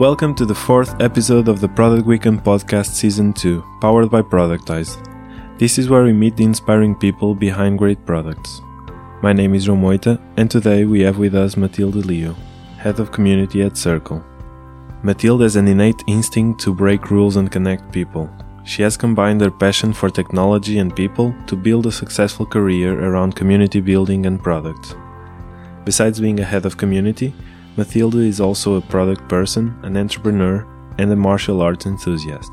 Welcome to the fourth episode of the Product Weekend Podcast Season 2, powered by Productize. This is where we meet the inspiring people behind great products. My name is Romoita, and today we have with us Matilde Leo, Head of Community at Circle. Matilde has an innate instinct to break rules and connect people. She has combined her passion for technology and people to build a successful career around community building and product. Besides being a head of community, Matilde is also a product person, an entrepreneur, and a martial arts enthusiast.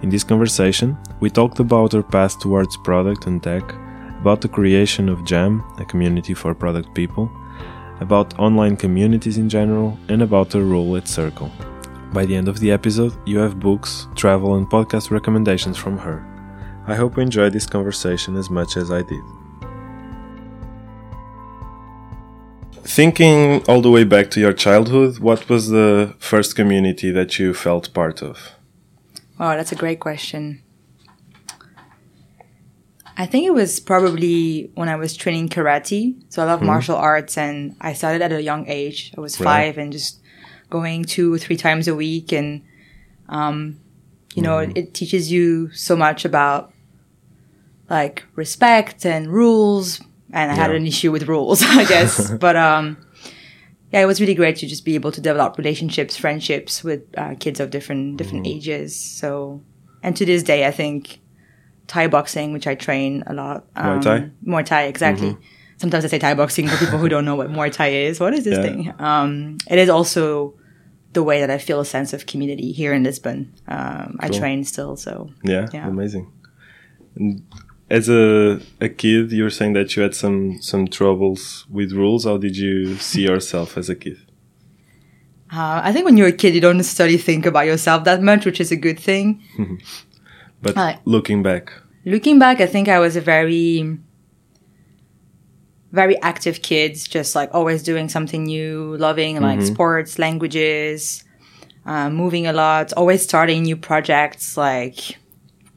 In this conversation, we talked about her path towards product and tech, about the creation of Jam, a community for product people, about online communities in general, and about her role at Circle. By the end of the episode, you have books, travel, and podcast recommendations from her. I hope you enjoyed this conversation as much as I did. Thinking all the way back to your childhood, what was the first community that you felt part of? Oh, that's a great question. I think it was probably when I was training karate. So I love mm. martial arts and I started at a young age. I was five right. and just going two or three times a week. And, um, you know, mm. it, it teaches you so much about like respect and rules. And I yeah. had an issue with rules, I guess. but, um, yeah, it was really great to just be able to develop relationships, friendships with uh, kids of different different mm. ages. So, and to this day, I think Thai boxing, which I train a lot. Um, Muay Thai? Muay Thai, exactly. Mm-hmm. Sometimes I say Thai boxing for people who don't know what Muay Thai is. What is this yeah. thing? Um, it is also the way that I feel a sense of community here in Lisbon. Um, cool. I train still, so. Yeah, yeah. amazing. And as a, a kid, you were saying that you had some, some troubles with rules. How did you see yourself as a kid? Uh, I think when you're a kid, you don't necessarily think about yourself that much, which is a good thing. But uh, looking back, looking back, I think I was a very, very active kid, just like always doing something new, loving mm-hmm. like sports, languages, uh, moving a lot, always starting new projects. Like,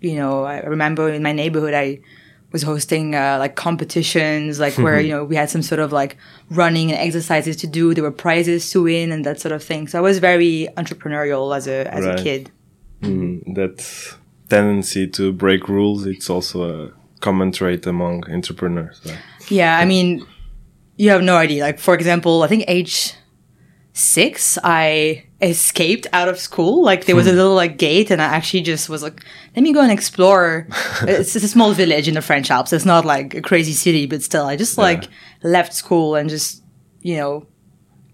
you know, I remember in my neighborhood, I was hosting uh, like competitions, like where you know we had some sort of like running and exercises to do. There were prizes to win and that sort of thing. So I was very entrepreneurial as a as right. a kid. Mm, that's tendency to break rules, it's also a common trait among entrepreneurs. Right? Yeah, I mean, you have no idea. Like, for example, I think age six, I escaped out of school. Like, there was a hmm. little like gate, and I actually just was like, let me go and explore. it's, it's, a small village in the French Alps. It's not like a crazy city, but still, I just like yeah. left school and just, you know,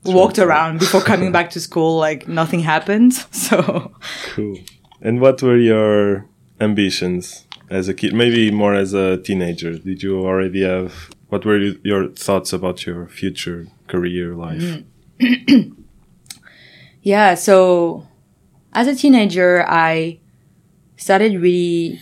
walked around before coming back to school. Like, nothing happened. So, cool. And what were your ambitions as a kid? Maybe more as a teenager. Did you already have? What were your thoughts about your future career life? Mm. yeah. So, as a teenager, I started really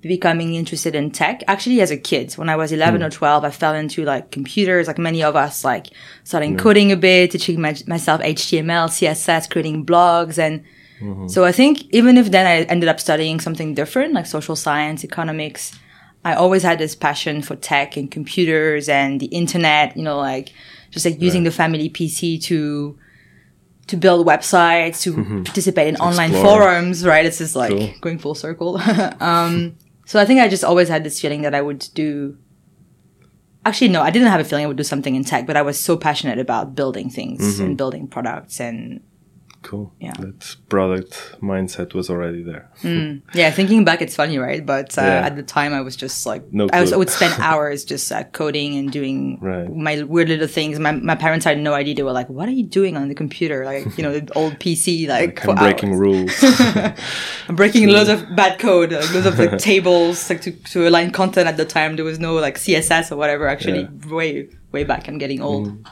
becoming interested in tech. Actually, as a kid, when I was 11 mm. or 12, I fell into like computers, like many of us, like starting coding a bit, teaching my, myself HTML, CSS, creating blogs and Mm-hmm. So I think even if then I ended up studying something different, like social science, economics, I always had this passion for tech and computers and the internet, you know, like just like using right. the family PC to to build websites, to mm-hmm. participate in to online explore. forums, right? It's just like cool. going full circle. um, so I think I just always had this feeling that I would do. Actually, no, I didn't have a feeling I would do something in tech, but I was so passionate about building things mm-hmm. and building products and Cool. Yeah. That product mindset was already there. Mm. Yeah. Thinking back, it's funny, right? But uh, yeah. at the time, I was just like, no I, was, I, would spend hours just uh, coding and doing right. my weird little things. My, my parents had no idea. They were like, what are you doing on the computer? Like, you know, the old PC, like, like breaking hours. rules. I'm breaking loads of bad code, like, loads of like tables, like to, to align content at the time. There was no like CSS or whatever. Actually, yeah. way, way back. I'm getting old. Mm.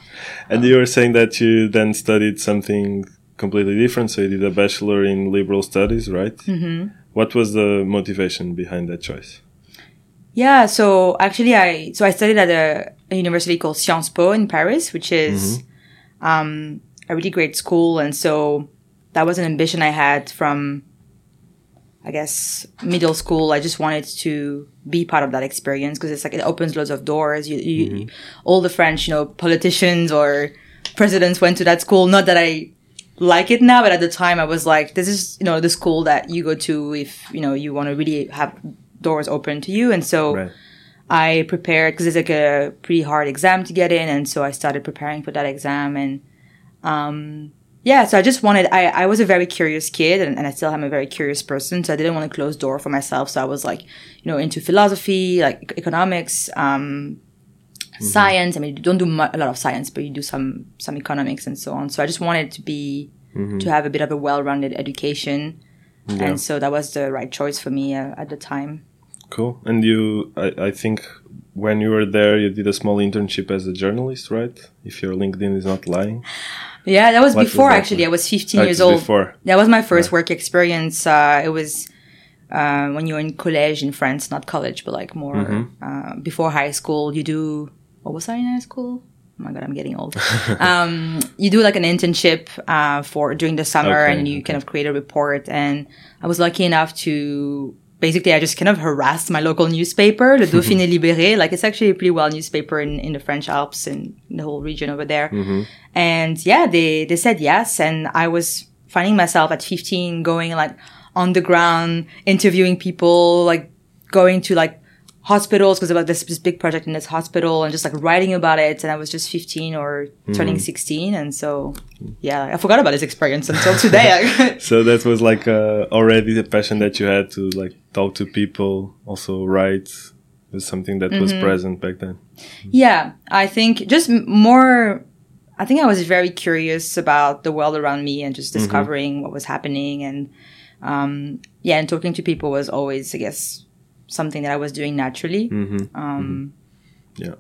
And um, you were saying that you then studied something completely different. So you did a bachelor in liberal studies, right? Mm-hmm. What was the motivation behind that choice? Yeah, so actually, I so I studied at a, a university called Sciences Po in Paris, which is mm-hmm. um, a really great school, and so that was an ambition I had from, I guess, middle school. I just wanted to be part of that experience because it's like it opens loads of doors. You, you, mm-hmm. all the French, you know, politicians or presidents went to that school. Not that I like it now, but at the time I was like, this is, you know, the school that you go to if, you know, you want to really have doors open to you. And so Right. I prepared because it's like a pretty hard exam to get in. And so I started preparing for that exam and, um, yeah, so I just wanted, I, I was a very curious kid and, and I still am a very curious person. So I didn't want to close door for myself. So I was like, you know, into philosophy, like economics, um, science. I mean, you don't do mu- a lot of science, but you do some, some economics and so on. So I just wanted to be, to have a bit of a well-rounded education. And so that was the right choice for me uh, at the time. Cool. And you, I, I think when you were there, you did a small internship as a journalist, right? If your LinkedIn is not lying. Yeah, that was What was before that actually. like? I was 15 Oh, years old. before. That was my first work experience. Uh, it was uh, when you were in college in France, not college, but like more Mm-hmm. uh, before high school. You do what was I in high school? Oh my god, I'm getting old. um, you do like an internship uh, for during the summer, Okay, and you kind of create a report. And I was lucky enough to basically I just kind of harassed my local newspaper, Le Dauphiné Libéré. Like it's actually a pretty well newspaper in, in the French Alps and the whole region over there. And yeah, they, they said yes. And I was finding myself at 15 going like on the ground, interviewing people, like going to like hospitals because about this, this big project in this hospital and just like writing about it. And I was just 15 or turning 16. And so, yeah, I forgot about this experience until today. So that was like uh, already the passion that you had to like talk to people, also write. Was something that was Mm-hmm. present back then. Yeah, I think just more. I think I was very curious about the world around me and just discovering what was happening, and um, yeah, and talking to people was always, I guess, something that I was doing naturally. Mm-hmm. Um, mm-hmm. Yeah.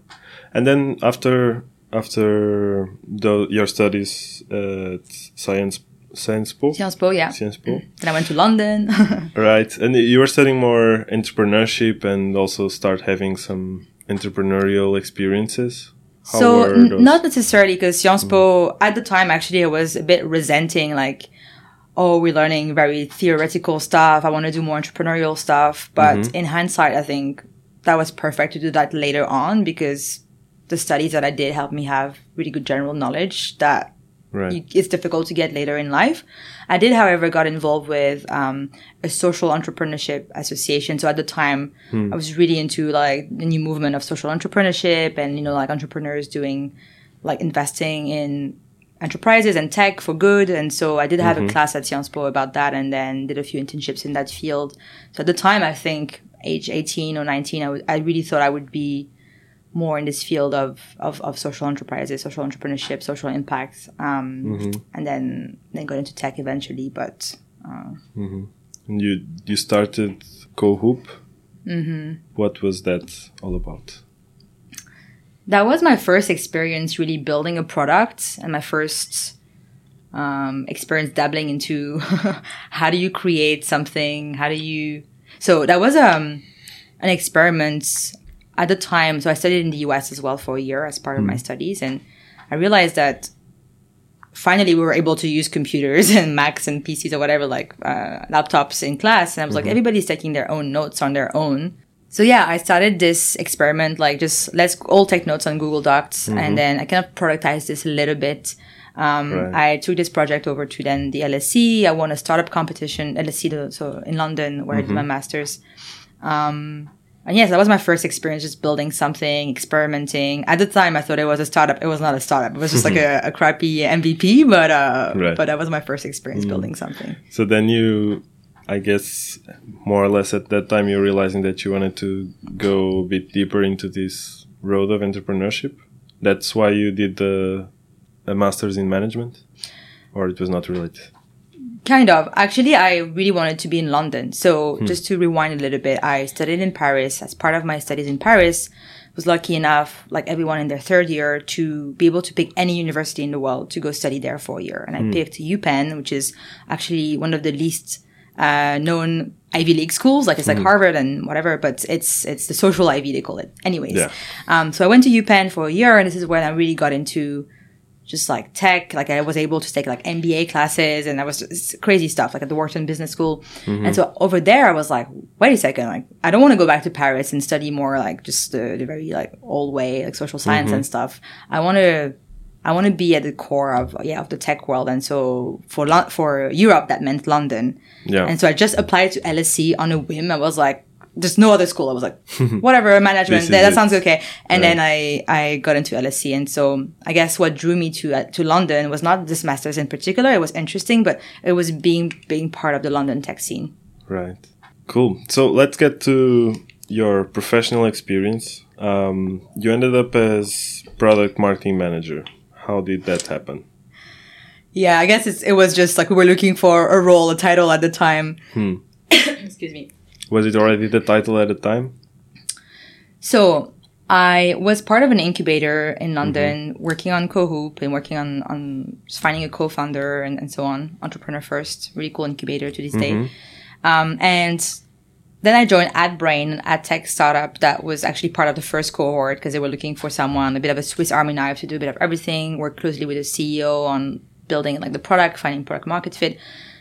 And then after after the, your studies at Science Science Po, Science Po, yeah. Sciences Po, mm. Then I went to London. right? And you were studying more entrepreneurship and also start having some entrepreneurial experiences. How so n- not necessarily because Sciences Po mm-hmm. at the time actually I was a bit resenting like oh we're learning very theoretical stuff I want to do more entrepreneurial stuff but in hindsight I think that was perfect to do that later on because the studies that I did helped me have really good general knowledge that right. you, it's difficult to get later in life. I did, however, got involved with um, a social entrepreneurship association. So at the time, I was really into like the new movement of social entrepreneurship and you know like entrepreneurs doing like investing in enterprises and tech for good. And so I did have a class at Sciences Po about that, and then did a few internships in that field. So at the time, I think age 18 or 19, I I really thought I would be more in this field of, of, of social enterprises, social entrepreneurship, social impact, um, and then then got into tech eventually. But And you you started CoHoop. Mm-hmm. What was that all about? That was my first experience really building a product and my first um, experience dabbling into how do you create something? How do you so that was um, an experiment at the time. So i studied in the us as well for a year as part of my studies and i realized that finally we were able to use computers and macs and pcs or whatever like uh, laptops in class and i was like everybody's taking their own notes on their own so yeah, I started this experiment, like just let's all take notes on Google Docs, and then I kind of productized this a little bit. Um, Right. I took this project over to then the LSE. I won a startup competition, LSE, so in London, where I did my masters. Um, and yes, that was my first experience just building something, experimenting. At the time, I thought it was a startup. It was not a startup. It was just like a, a crappy MVP, but uh, Right. but that was my first experience building something. So then you, I guess, more or less at that time, you're realizing that you wanted to go a bit deeper into this road of entrepreneurship. That's why you did the a master's in management, or it was not related. Kind of. Actually, I really wanted to be in London. So hmm. just to rewind a little bit, I studied in Paris. As part of my studies in Paris, was lucky enough, like everyone in their third year, to be able to pick any university in the world to go study there for a year. And I hmm. picked UPenn, which is actually one of the least uh, known Ivy League schools. Like it's like Harvard and whatever, but it's it's the social Ivy they call it. Anyways, Yeah. um, so I went to UPenn for a year, and this is when I really got into just like tech. Like I was able to take like MBA classes and I was crazy stuff like at the Wharton Business School. And so over there, I was like, wait a second, like I don't want to go back to Paris and study more like just the, the very like old way, like social science and stuff. I want to I want to be at the core of yeah of the tech world, and so for Lo- for Europe that meant London. Yeah. And so I just applied to LSE on a whim. I was like, there's no other school. I was like, whatever, management. That, that sounds okay. And Right. then I, I got into LSE. And so I guess what drew me to, uh, to London was not this master's in particular. It was interesting, but it was being, being part of the London tech scene. Right. Cool. So let's get to your professional experience. Um, you ended up as product marketing manager. How did that happen? Yeah, I guess it's, it was just like we were looking for a role, a title at the time. Hmm. Excuse me. Was it already the title at the time? So I was part of an incubator in London, working on Cohoop and working on, on finding a co-founder and, and so on. Entrepreneur First, really cool incubator to this day. Um, and then I joined AdBrain, an ad tech startup that was actually part of the first cohort because they were looking for someone, a bit of a Swiss Army knife to do a bit of everything, work closely with the CEO on building like the product, finding product market fit.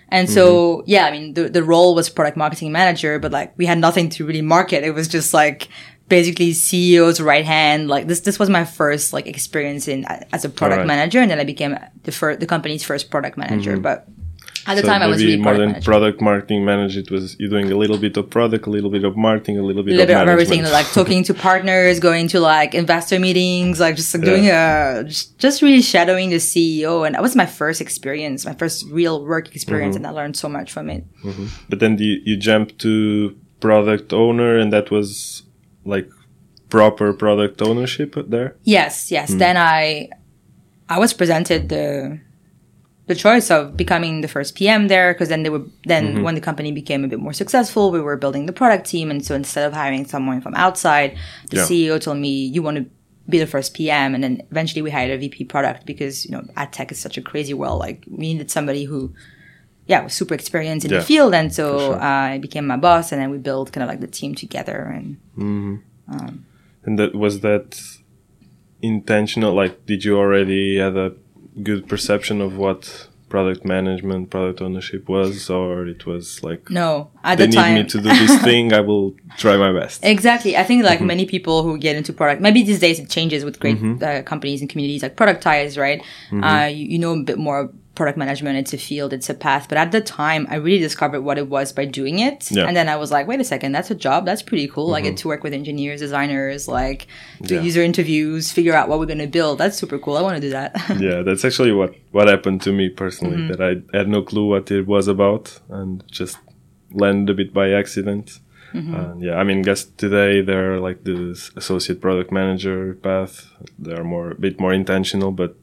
And so, mm-hmm. yeah, I mean, the, the role was product marketing manager, but like we had nothing to really market. It was just like basically CEO's right hand. Like this, this was my first like experience in as a product Alright. manager. And then I became the first, the company's first product manager. Mm-hmm. But at the So time I was really more product than manager. product marketing manager. It was you doing a little bit of product, a little bit of marketing, a little bit a little of bit of everything, like talking to partners, going to like investor meetings, like just like, doing a just, just really shadowing the CEO. And that was my first experience, my first real work experience, Mm-hmm. and I learned so much from it. Mm-hmm. But then you, you jumped to product owner, and that was like proper product ownership there. Yes, yes. Mm. Then I I was presented the the choice of becoming the first PM there because then they were then Mm-hmm. when the company became a bit more successful, we were building the product team, and so instead of hiring someone from outside, the Yeah. CEO told me you want to be the first PM, and then eventually we hired a VP product because you know ad tech is such a crazy world. Like we needed somebody who. Yeah, was super experienced in Yeah, the field, and so sure. uh, I became my boss, and then we built kind of like the team together. And And that was that intentional. Like, did you already have a good perception of what product management, product ownership was, or it was like no, at they the need me to do this thing, I will try my best. Exactly. I think like Mm-hmm. many people who get into product, maybe these days it changes with great uh, companies and communities like Productize, right? Mm-hmm. Uh, you, you know a bit more product management. It's a field, it's a path. But at the time, I really discovered what it was by doing it. Yeah. Mm-hmm. And then I was like, wait a second, that's a job. That's pretty cool. I get to work with engineers, designers, like do Yeah. user interviews, figure out what we're going to build. That's super cool. I want to do that. yeah, that's actually what what happened to me personally. Mm-hmm. That I had no clue what it was about, and just landed a bit by accident. Mm-hmm. And yeah, I mean, guess today they're like the associate product manager path. They're more a bit more intentional, but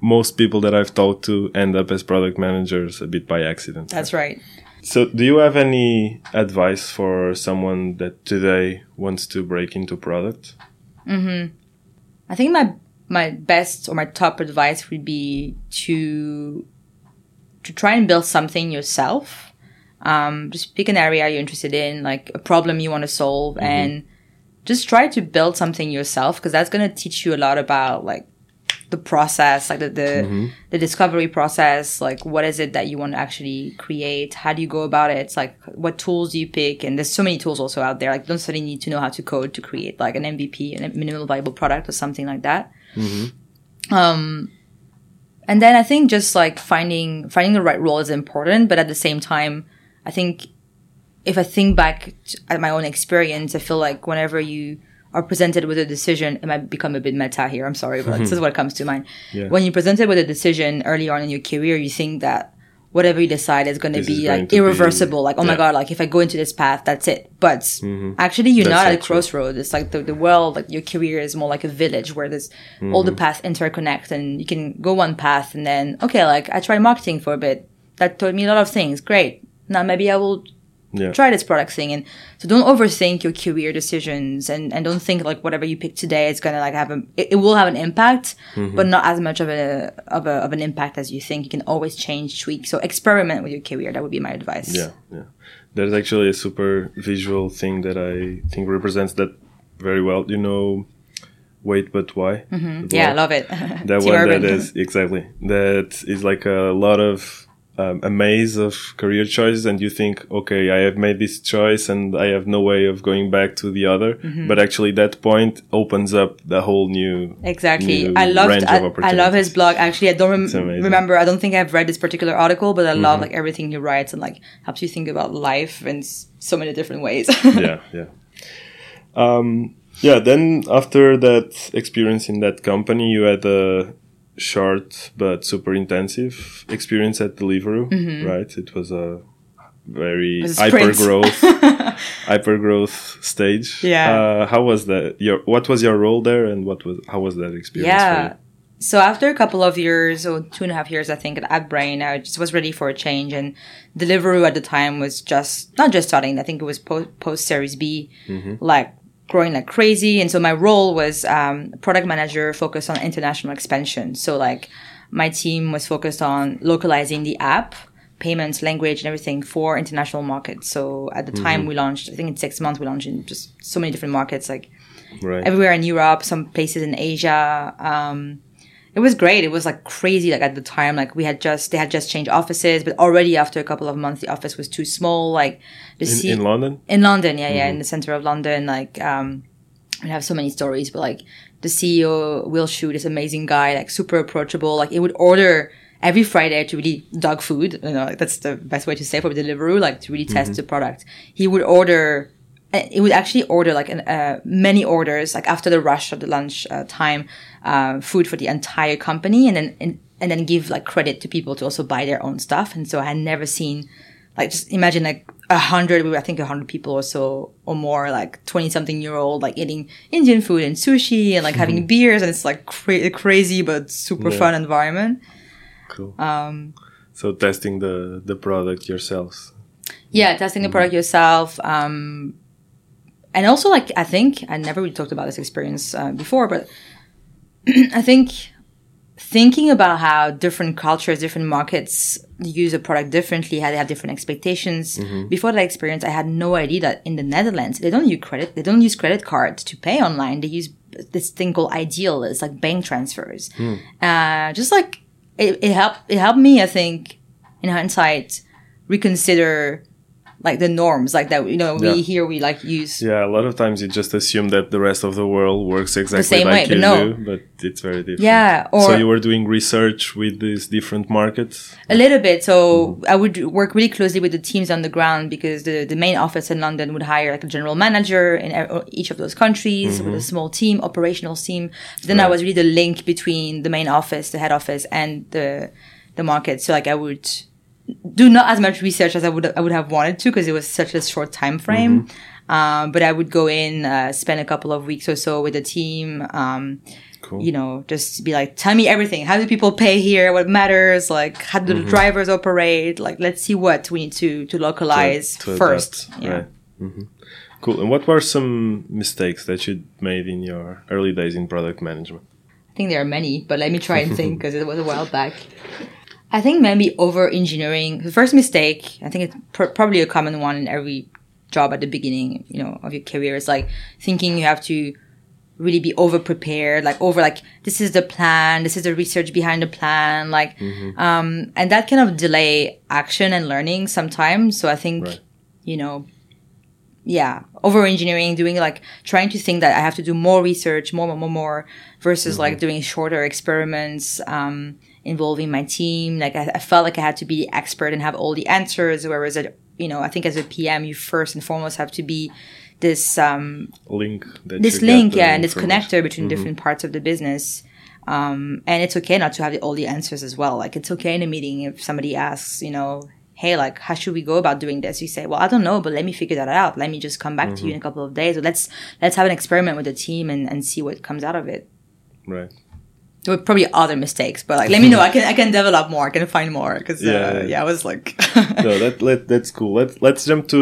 most people that I've talked to end up as product managers a bit by accident. that's right. So, do you have any advice for someone that today wants to break into product? I think my my best or my top advice would be to to try and build something yourself. Um, just pick an area you're interested in, like a problem you want to solve, and just try to build something yourself because that's going to teach you a lot about like the process, like the the, the discovery process. Like what is it that you want to actually create? How do you go about it? It's like what tools do you pick? And there's so many tools also out there. Like you don't necessarily need to know how to code to create like an MVP, a minimal viable product, or something like that. Um, and then I think just like finding finding the right role is important, but at the same time, I think if I think back at my own experience, I feel like whenever you are presented with a decision, it might become a bit meta here. I'm sorry, but this is hmm. what comes to mind. Yeah. When you're presented with a decision early on in your career, you think that whatever you decide is going to This is be going like to be- irreversible. like, oh my god, like if I go into this path, that's it. But mm-hmm. actually, you're That's not at a crossroads. It's like the, the world, like your career is more like a village where there's all the mm-hmm. paths interconnect and you can go one path and then, okay, like I tried marketing for a bit. That taught me a lot of things. Great. Now maybe I will Yeah. try this product thing. And so don't overthink your career decisions and, and don't think like whatever you pick today is going to like have a, it, it will have an impact, but not as much of a, of a, of an impact as you think. You can always change, tweak. So experiment with your career. That would be my advice. Yeah, yeah. There's actually a super visual thing that I think represents that very well. You know, wait, but why? Mm-hmm. Yeah, I love it. that one that is exactly that is like a lot of um, a maze of career choices and you think, okay, I have made this choice and I have no way of going back to the other. Mm-hmm. But actually that point opens up the whole new, Exactly. new I loved I, I love his blog. Actually, I don't rem- Mm-hmm. remember. I don't think I've read this particular article, but I love like everything he writes and like helps you think about life in s- so many different ways. yeah, yeah. Um, yeah, then after that experience in that company, you had a short but super intensive experience at Deliveroo, right? It was a very Mm-hmm. hyper growth, hyper growth stage. Yeah. Uh, how was that? Your what was your role there, and what was how was that experience? yeah. For So after a couple of years, or two and a half years, I think, at AdBrain, I just was ready for a change. And Deliveroo at the time was just not just starting. I think it was po- post Series B, like growing like crazy. And so my role was um, product manager, focused on international expansion. So like my team was focused on localizing the app, payments, language, and everything for international markets. So at the time we launched, I think in six months we launched in just so many different markets, like? Right. everywhere in Europe, some places in Asia. Um, it was great. It was like crazy. Like at the time, like we had just they had just changed offices, but already after a couple of months, the office was too small. Like the in, C- in London. in London, yeah, yeah, in the center of London. Like, um, I have so many stories, but like the CEO Will Shu, this amazing guy, like super approachable. Like, he would order every Friday to really dog food. You know, like, that's the best way to say for Deliveroo, like to really test the product. He would order. Uh, He would actually order like an, uh, many orders, like after the rush of the lunch uh, time, uh, food for the entire company, and then and, and then give like credit to people to also buy their own stuff. And so I had never seen like just imagine like a hundred i think a hundred people or so or more like 20 something year old like eating indian food and sushi and like having beers and it's like cra- crazy but super Yeah. fun environment Cool. Um, so testing the the product yourselves. yeah testing the product yourself um and also like i think i never really talked about this experience uh, before but i think thinking about how different cultures different markets use a product differently how they have different expectations. Before that experience i had no idea that in the netherlands they don't use credit they don't use credit cards to pay online. They use this thing called iDEAL it's like bank transfers. Uh, just like it, it helped it helped me i think in hindsight reconsider like the norms like that you know we Yeah. here we like use Yeah, a lot of times you just assume that the rest of the world works exactly same like way, you but no. do, but it's very different. Yeah, so you were doing research with these different markets. A little bit. So mm-hmm. I would work really closely with the teams on the ground because the, the main office in London would hire like a general manager in each of those countries with a mm-hmm. small team, operational team. Then I was really the link between the main office, the head office, and the the market. So like I would do not as much research as I would I would have wanted to because it was such a short time frame. Um, but I would go in, uh, spend a couple of weeks or so with the team. Um, Cool. you know, just be like, tell me everything. How do people pay here? What matters? Like, how do the drivers operate? Like, let's see what we need to to localize to first. adapt, Yeah. Right. hmm Cool. And what were some mistakes that you made in your early days in product management? I think there are many, but let me try and think because it was a while back. I think maybe over engineering. The first mistake, I think it's pr- probably a common one in every job at the beginning, you know, of your career is like thinking you have to really be over prepared, like over like this is the plan, this is the research behind the plan, like, um, and that kind of delay action and learning sometimes. So I think, Right. you know, yeah, over engineering, doing like trying to think that I have to do more research, more, more, more, more, versus like doing shorter experiments, um, involving my team. Like I, I felt like I had to be the expert and have all the answers. Whereas, it, you know, I think as a PM, you first and foremost have to be this um, Link that this link, yeah, and this connector between different parts of the business. Um, and it's okay not to have all the answers as well. Like it's okay in a meeting if somebody asks, you know, hey, like how should we go about doing this? You say, well, I don't know, but let me figure that out. Let me just come back to you in a couple of days. Or let's let's have an experiment with the team and, and see what comes out of it. Right. There were probably other mistakes, but like let me know. I can I can develop more. I can find more because Yeah, uh, yeah. yeah, I was like, no, that, let, that's cool. Let, let's jump to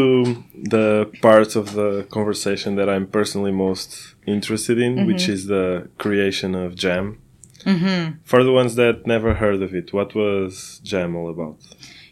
the part of the conversation that I'm personally most interested in, Mm-hmm. which is the creation of Jam. Mm-hmm. For the ones that never heard of it, what was Jam all about?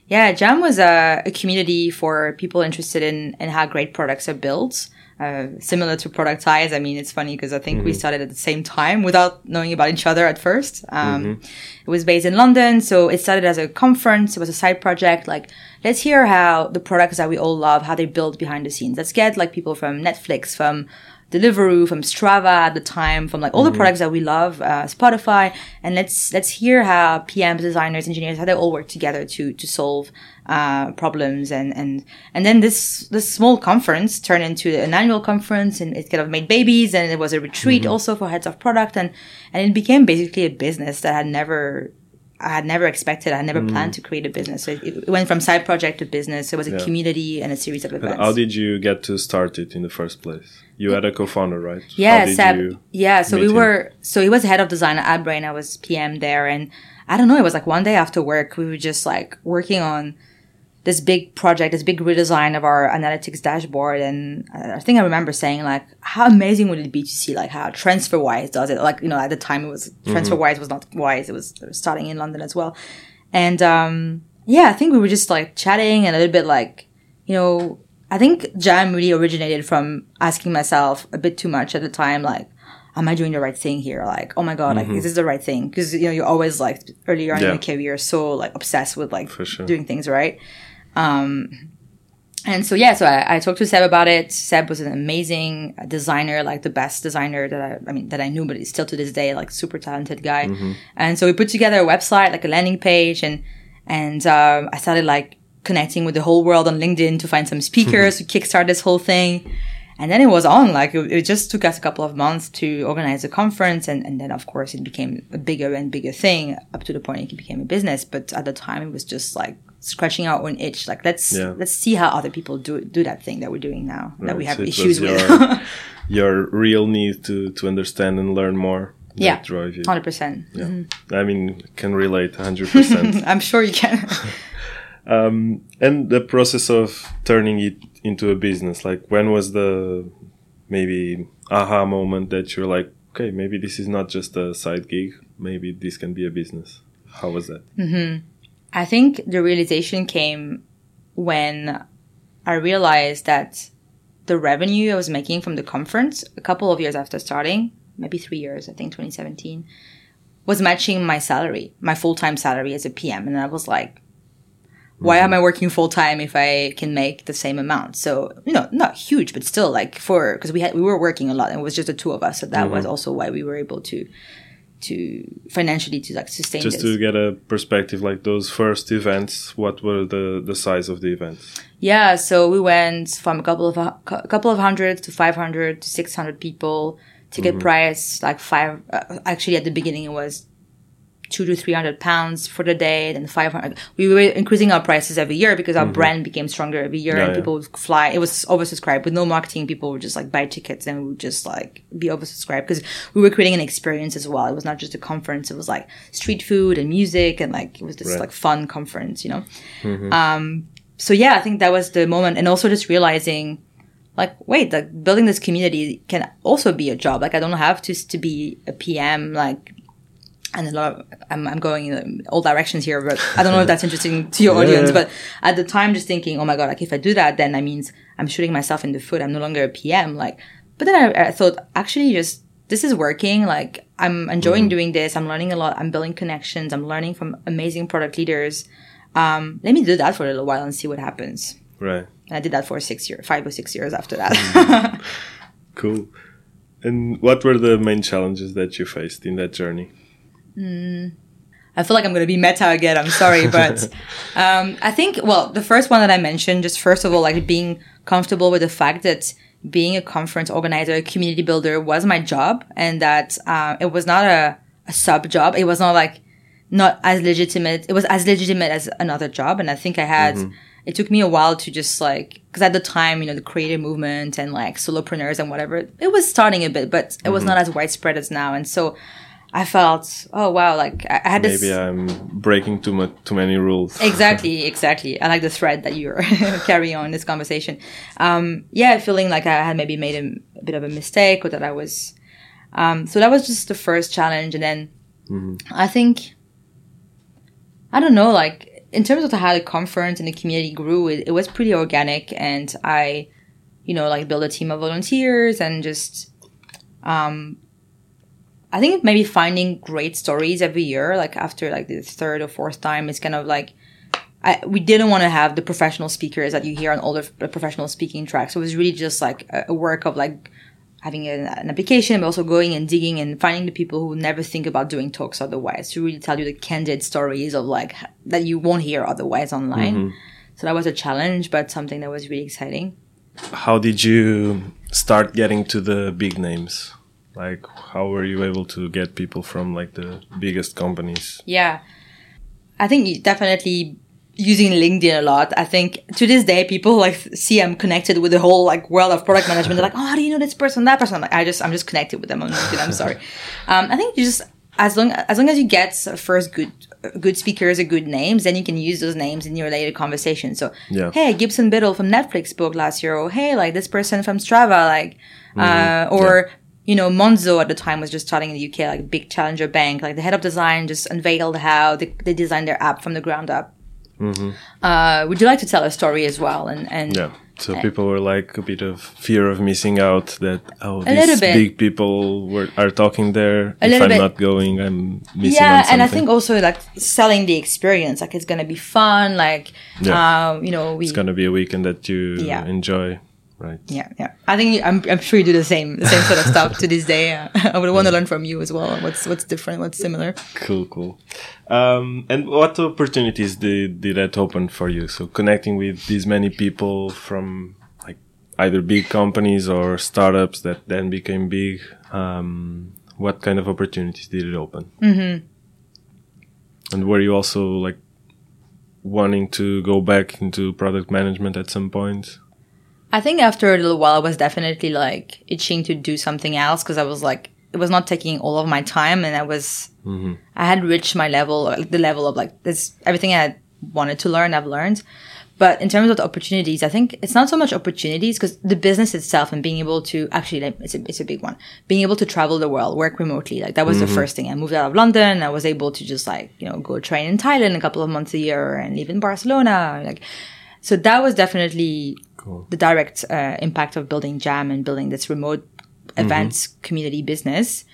Yeah, Jam was a, a community for people interested in, in how great products are built. Uh, similar to Productize. I mean, it's funny because I think we started at the same time without knowing about each other at first. Um, It was based in London, so it started as a conference. It was a side project. Like, let's hear how the products that we all love, how they build behind the scenes. Let's get like people from Netflix, from Deliveroo, from Strava at the time, from like all the products that we love, uh, Spotify, and let's let's hear how PMs, designers, engineers, how they all work together to to solve uh, problems, and and and then this this small conference turned into an annual conference, and it kind of made babies, and it was a retreat also for heads of product, and and it became basically a business that had never. I had never expected. I had never planned to create a business. So it, it went from side project to business. It was a community and a series of And events. how did you get to start it in the first place? You had a co-founder, right? Yeah, Seb. Yeah, so we him? were. So he was head of design at AdBrain. I was PM there, and I don't know. It was like one day after work, we were just like working on this big project, this big redesign of our analytics dashboard, and I think I remember saying like, how amazing would it be to see like how TransferWise does it? Like you know, at the time it was TransferWise was not Wise; it was, it was starting in London as well, and um, yeah, I think we were just like chatting and a little bit like, you know, I think Jam really originated from asking myself a bit too much at the time, like, am I doing the right thing here? Like, oh my god, like, is this the right thing? Because you know, you're always like earlier on in your career, so like obsessed with like sure. doing things right. Um, and so yeah, so I, I talked to Seb about it. Seb was an amazing designer, like the best designer that I, I mean, that I knew, but he's still to this day like super talented guy. And so we put together a website, like a landing page, and and um, I started like connecting with the whole world on LinkedIn to find some speakers to kickstart this whole thing. And then it was on. Like it, it just took us a couple of months to organize a conference, and, and then of course it became a bigger and bigger thing up to the point it became a business. But at the time, it was just like scratching our own itch. Like let's Yeah. let's see how other people do do that thing that we're doing now that we have so issues with. your- your real need to to understand and learn more. that Yeah. drive you. Hundred percent. Yeah. I mean, can relate hundred percent. I'm sure you can. Um, and the process of turning it into a business, like when was the maybe aha moment that you're like, okay, maybe this is not just a side gig, maybe this can be a business. How was that? I think the realization came when I realized that the revenue I was making from the conference a couple of years after starting, maybe three years, I think 2017, was matching my salary, my full time salary as a PM. And I was like, why am I mm-hmm. working full time if I can make the same amount? So, you know, not huge, but still like for, cause we had, we were working a lot and it was just the two of us. So that was mm-hmm. also why we were able to, to financially to like sustain Just this. to get a perspective, like those first events, what were the, the size of the events? Yeah, so we went from a couple of a couple of hundred to five hundred to six hundred people. Ticket price like five. Uh, actually, at the beginning, it was two to three hundred pounds for the day. Then five hundred. We were increasing our prices every year because our mm-hmm. brand became stronger every year, Yeah, and yeah. people would fly. It was oversubscribed with no marketing. People would just like buy tickets and we would just like be oversubscribed because we were creating an experience as well. It was not just a conference. It was like street food and music and like it was this Right. like fun conference, you know mm-hmm. um, so yeah, I think that was the moment, and also just realizing, like, wait, like building this community can also be a job. Like, I don't have to to be a PM. Like, and a lot of I'm, I'm going in all directions here, but I don't know if that's interesting to your Yeah. audience. But at the time, just thinking, oh my god, like if I do that, then that means I'm shooting myself in the foot. I'm no longer a PM. Like, but then I, I thought, actually, just this is working. Like, I'm enjoying doing this. I'm learning a lot. I'm building connections. I'm learning from amazing product leaders. Um, let me do that for a little while and see what happens. Right. And I did that for six years, five or six years after that. Cool. And what were the main challenges that you faced in that journey? I feel like I'm going to be meta again. I'm sorry, but um, I think well, the first one that I mentioned, just first of all, like being comfortable with the fact that being a conference organizer, a community builder was my job, and that uh, it was not a, a sub job. It was not like not as legitimate. It was as legitimate as another job, and I think I had. It took me a while to just like because at the time, you know, the creative movement and like solopreneurs and whatever, it was starting a bit, but it was not as widespread as now, and so. I felt, oh wow, like I had this. Maybe I'm breaking too much, too many rules. Exactly, exactly. I like the thread that you're carrying on this conversation. Um, yeah, feeling like I had maybe made a, a bit of a mistake or that I was. Um, so that was just the first challenge, and then I think I don't know, like in terms of how the conference and the community grew, it, it was pretty organic, and I you know, like build a team of volunteers and just, um, I think maybe finding great stories every year, like after like the third or fourth time, is kind of like, I, we didn't want to have the professional speakers that you hear on all the professional speaking tracks. So it was really just like a, a work of like having an, an, application, but also going and digging and finding the people who never think about doing talks otherwise to really tell you the candid stories of like that you won't hear otherwise online. Mm-hmm. So that was a challenge, but something that was really exciting. How did you start getting to the big names? Like, how were you able to get people from like the biggest companies? Yeah, I think definitely using LinkedIn a lot. I think to this day, people like see I'm connected with the whole like world of product management. They're like, oh, how do you know this person, that person? Like, I just, I'm just connected with them on LinkedIn. I'm sorry. Um, I think you just, as long, as long as you get first good, good speakers or good names, then you can use those names in your later conversation. So, yeah. hey, Gibson Biddle from Netflix spoke last year. Or hey, like this person from Strava, like, mm-hmm. uh, or, yeah you know, Monzo at the time was just starting in the UK, like a big challenger bank. Like the head of design just unveiled how they, they designed their app from the ground up. Mm-hmm. Uh, would you like to tell a story as well? And and yeah, so uh, people were like a bit of fear of missing out that oh these big people were are talking there. A if I'm bit. not going, I'm missing. Yeah, and I think also like selling the experience, like it's gonna be fun. Like yeah. Um, you know, we, it's gonna be a weekend that you yeah. enjoy right? Yeah, yeah. I think I'm, I'm sure you do the same, the same sort of stuff to this day. Uh, I would want to learn from you as well. What's what's different? What's similar? Cool, cool. Um, and what opportunities did did that open for you? So connecting with these many people from like either big companies or startups that then became big. Um, what kind of opportunities did it open? Mm-hmm. And were you also like wanting to go back into product management at some point? I think after a little while, I was definitely like itching to do something else because I was like, it was not taking all of my time, and I was, mm-hmm. I had reached my level, the level of like this everything I wanted to learn, I've learned. But in terms of the opportunities, I think it's not so much opportunities because the business itself and being able to actually, like, it's a, it's a big one. Being able to travel the world, work remotely, like that was mm-hmm. the first thing. I moved out of London. I was able to just like, you know, go train in Thailand a couple of months a year and live in Barcelona. Like, so that was definitely cool. the direct uh, impact of building Jam and building this remote events mm-hmm. community business.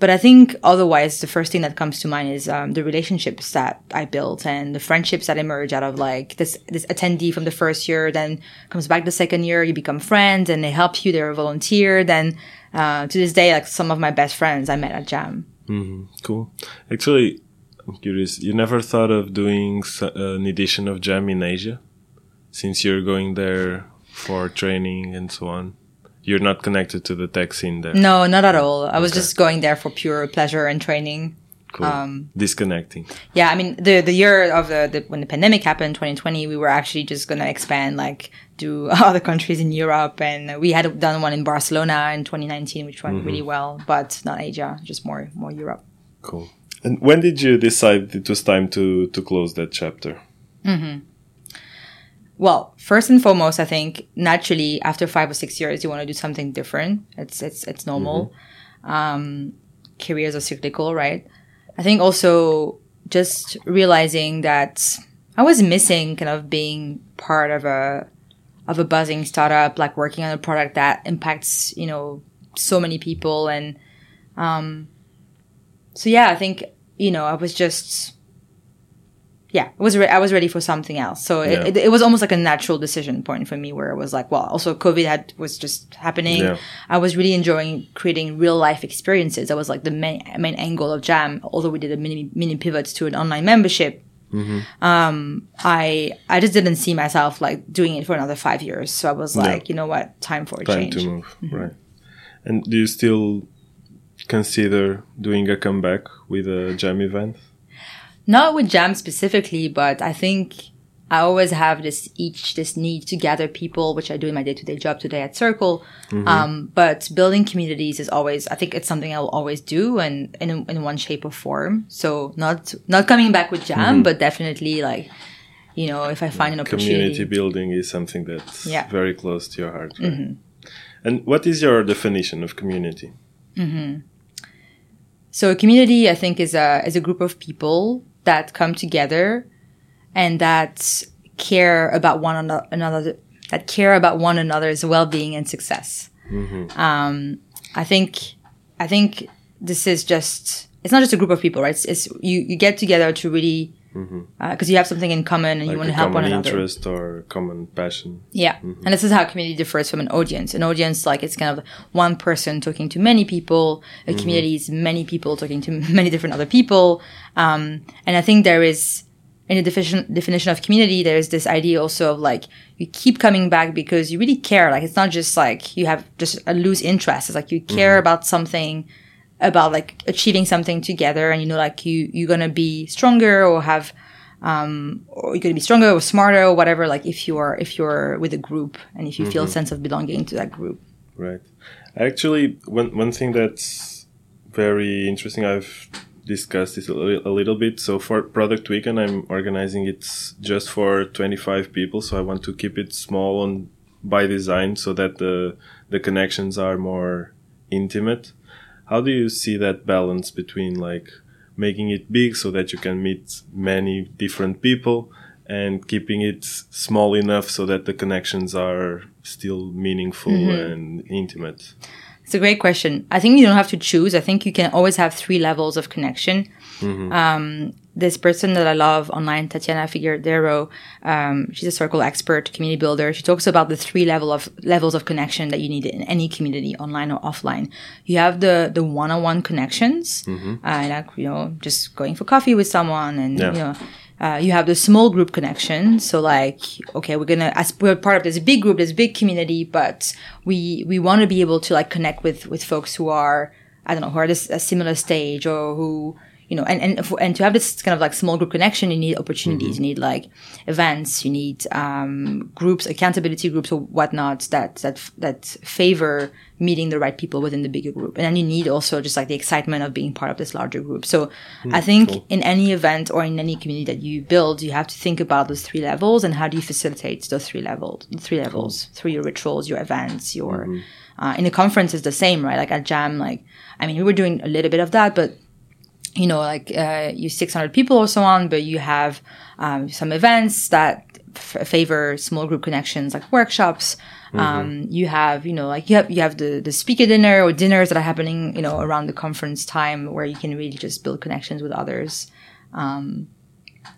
But I think otherwise, the first thing that comes to mind is um, the relationships that I built and the friendships that emerge out of like this this attendee from the first year, then comes back the second year, you become friends, and they help you. They're a volunteer. Then uh, to this day, like some of my best friends I met at Jam. Mm-hmm. Cool. Actually, I'm curious. You never thought of doing an edition of Jam in Asia? Since you're going there for training and so on you're not connected to the tech scene there? No not at all. I was just going there for pure pleasure and training. Cool. um, disconnecting. yeah i mean the the year of the, the, when the pandemic happened 2020 we were actually just gonna expand like to other countries in europe and we had done one in barcelona in 2019 which went mm-hmm. really well but not asia just more more europe. Cool. And when did you decide it was time to to close that chapter? Mm-hmm well, first and foremost, I think naturally after five or six years, you want to do something different. It's it's it's normal. Mm-hmm. Um, careers are cyclical, right? I think also just realizing that I was missing kind of being part of a of a buzzing startup, like working on a product that impacts you know so many people, and um, so yeah, I think you know I was just yeah, it was re- I was ready for something else. So yeah. it, it, was almost like a natural decision point for me where it was like, well, also COVID had was just happening. Yeah. I was really enjoying creating real life experiences. That was like the main main angle of Jam. Although we did a mini mini pivots to an online membership, mm-hmm. um, I I just didn't see myself like doing it for another five years. So I was like, yeah. you know what, time for a time change. to move, mm-hmm. right? And do you still consider doing a comeback with a Jam event? Not with jam specifically, but I think I always have this each this need to gather people, which I do in my day to day job today at Circle. Mm-hmm. Um, but building communities is always I think it's something I'll always do, and in in one shape or form. So not not coming back with jam, mm-hmm. but definitely like you know if I find an opportunity. Community building is something that's yeah. very close to your heart. Right? Mm-hmm. And what is your definition of community? Mm-hmm. So a community, I think, is a is a group of people that come together and that care about one another that care about one another's well-being and success. Um, I think I think this is just it's not just a group of people, right? It's, it's you you get together to really Uh, because you have something in common and you want to help one common another. interest or common passion. Yeah. And mm-hmm. this is how community differs from an audience. An audience, like, it's kind of one person talking to many people. A mm-hmm. community is many people talking to many different other people. Um, and I think there is, in the definition, definition of community, there's this idea also of like, you keep coming back because you really care. Like, it's not just like you have just a loose interest. It's like you care mm-hmm. about something, about like achieving something together and you know, like you, you're to be stronger or have, um or you're to be stronger or smarter or whatever like if you're if you're with a group and if you feel a sense of belonging to that group Right. Actually, one one thing that's very interesting I've discussed this a, li- a little bit. So for Product Weekend, I'm organizing it just for 25 people. So I want to keep it small and by design so that the the connections are more intimate. How do you see that balance between like making it big so that you can meet many different people and keeping it small enough so that the connections are still meaningful mm-hmm. and intimate? it's a great question. I think you don't have to choose. I think you can always have three levels of connection um, this person that i love online tatiana figueroa um, she's a circle expert community builder she talks about the three level of levels of connection that you need in any community online or offline you have the the one-on-one connections uh, like you know just going for coffee with someone and Yeah. you know uh, you have the small group connection. So like, okay, we're gonna as we're part of this big group, this big community, but we we want to be able to like connect with with folks who are I don't know who are this a similar stage or who you know and and for, and to have this kind of like small group connection, you need opportunities, you need like events, you need um, groups, accountability groups or whatnot that that that favor meeting the right people within the bigger group, and then you need also just like the excitement of being part of this larger group. So I think in any event or in any community that you build, you have to think about those three levels and how do you facilitate those three levels, three levels through your rituals, your events, your uh, in a conference is the same, right? Like at Jam, like I mean, we were doing a little bit of that, but you know, like uh, you 600 people or so on, but you have um, some events that f- favor small group connections, like workshops. Um, you have, you know, like you have you have the the speaker dinner or dinners that are happening, you know, around the conference time where you can really just build connections with others.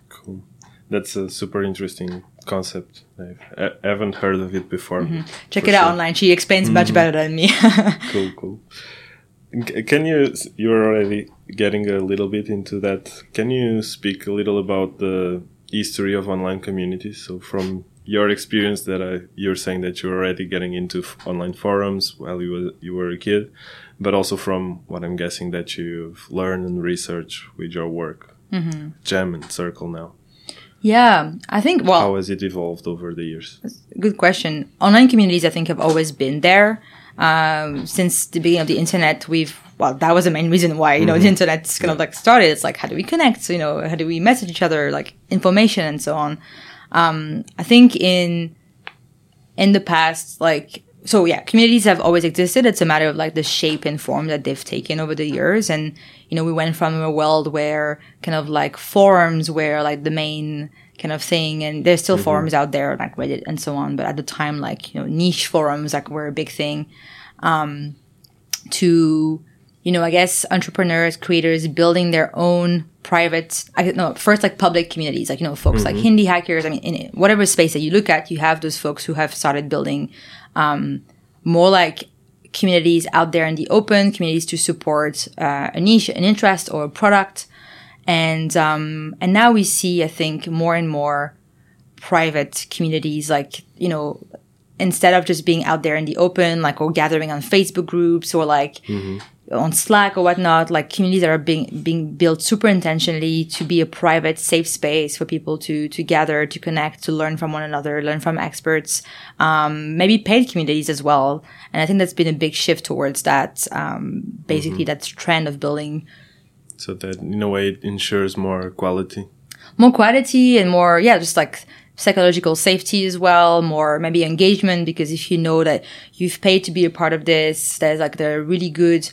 Cool. That's a super interesting concept. I've, I haven't heard of it before. Check For it out online. She explains much better than me. Cool, cool. Can you? You're already getting a little bit into that. Can you speak a little about the history of online communities? So, from your experience, that I, you're saying that you're already getting into f- online forums while you were you were a kid, but also from what I'm guessing that you've learned and researched with your work, mm-hmm. Jam and Circle now. yeah, I think. Well, How has it evolved over the years? good question. Online communities, I think, have always been there. Um, since the beginning of the internet, we've, well, that was the main reason why, you know, the internet's kind of like started. It's like, how do we connect? You know, how do we message each other, like information and so on. Um, I think in, in the past, like, so yeah, communities have always existed. It's a matter of like the shape and form that they've taken over the years. And, you know, we went from a world where kind of like forums were like the main kind of thing. And there's still forums out there like Reddit and so on. But at the time, like, you know, niche forums like were a big thing. Um, to, you know, I guess entrepreneurs, creators building their own private, I don't know, first like public communities, like, you know, folks like Indie Hackers. I mean, in whatever space that you look at, you have those folks who have started building, um, more like communities out there in the open, communities to support, uh, a niche, an interest or a product. And, um, and now we see, I think, more and more private communities, like, you know, instead of just being out there in the open, like, or gathering on Facebook groups or like on Slack or whatnot, like communities that are being, being built super intentionally to be a private, safe space for people to, to gather, to connect, to learn from one another, learn from experts, um, maybe paid communities as well. And I think that's been a big shift towards that, um, basically that trend of building So that in a way it ensures more quality. more quality and more, yeah, just like psychological safety as well, more maybe engagement because if you know that you've paid to be a part of this, there's like the really good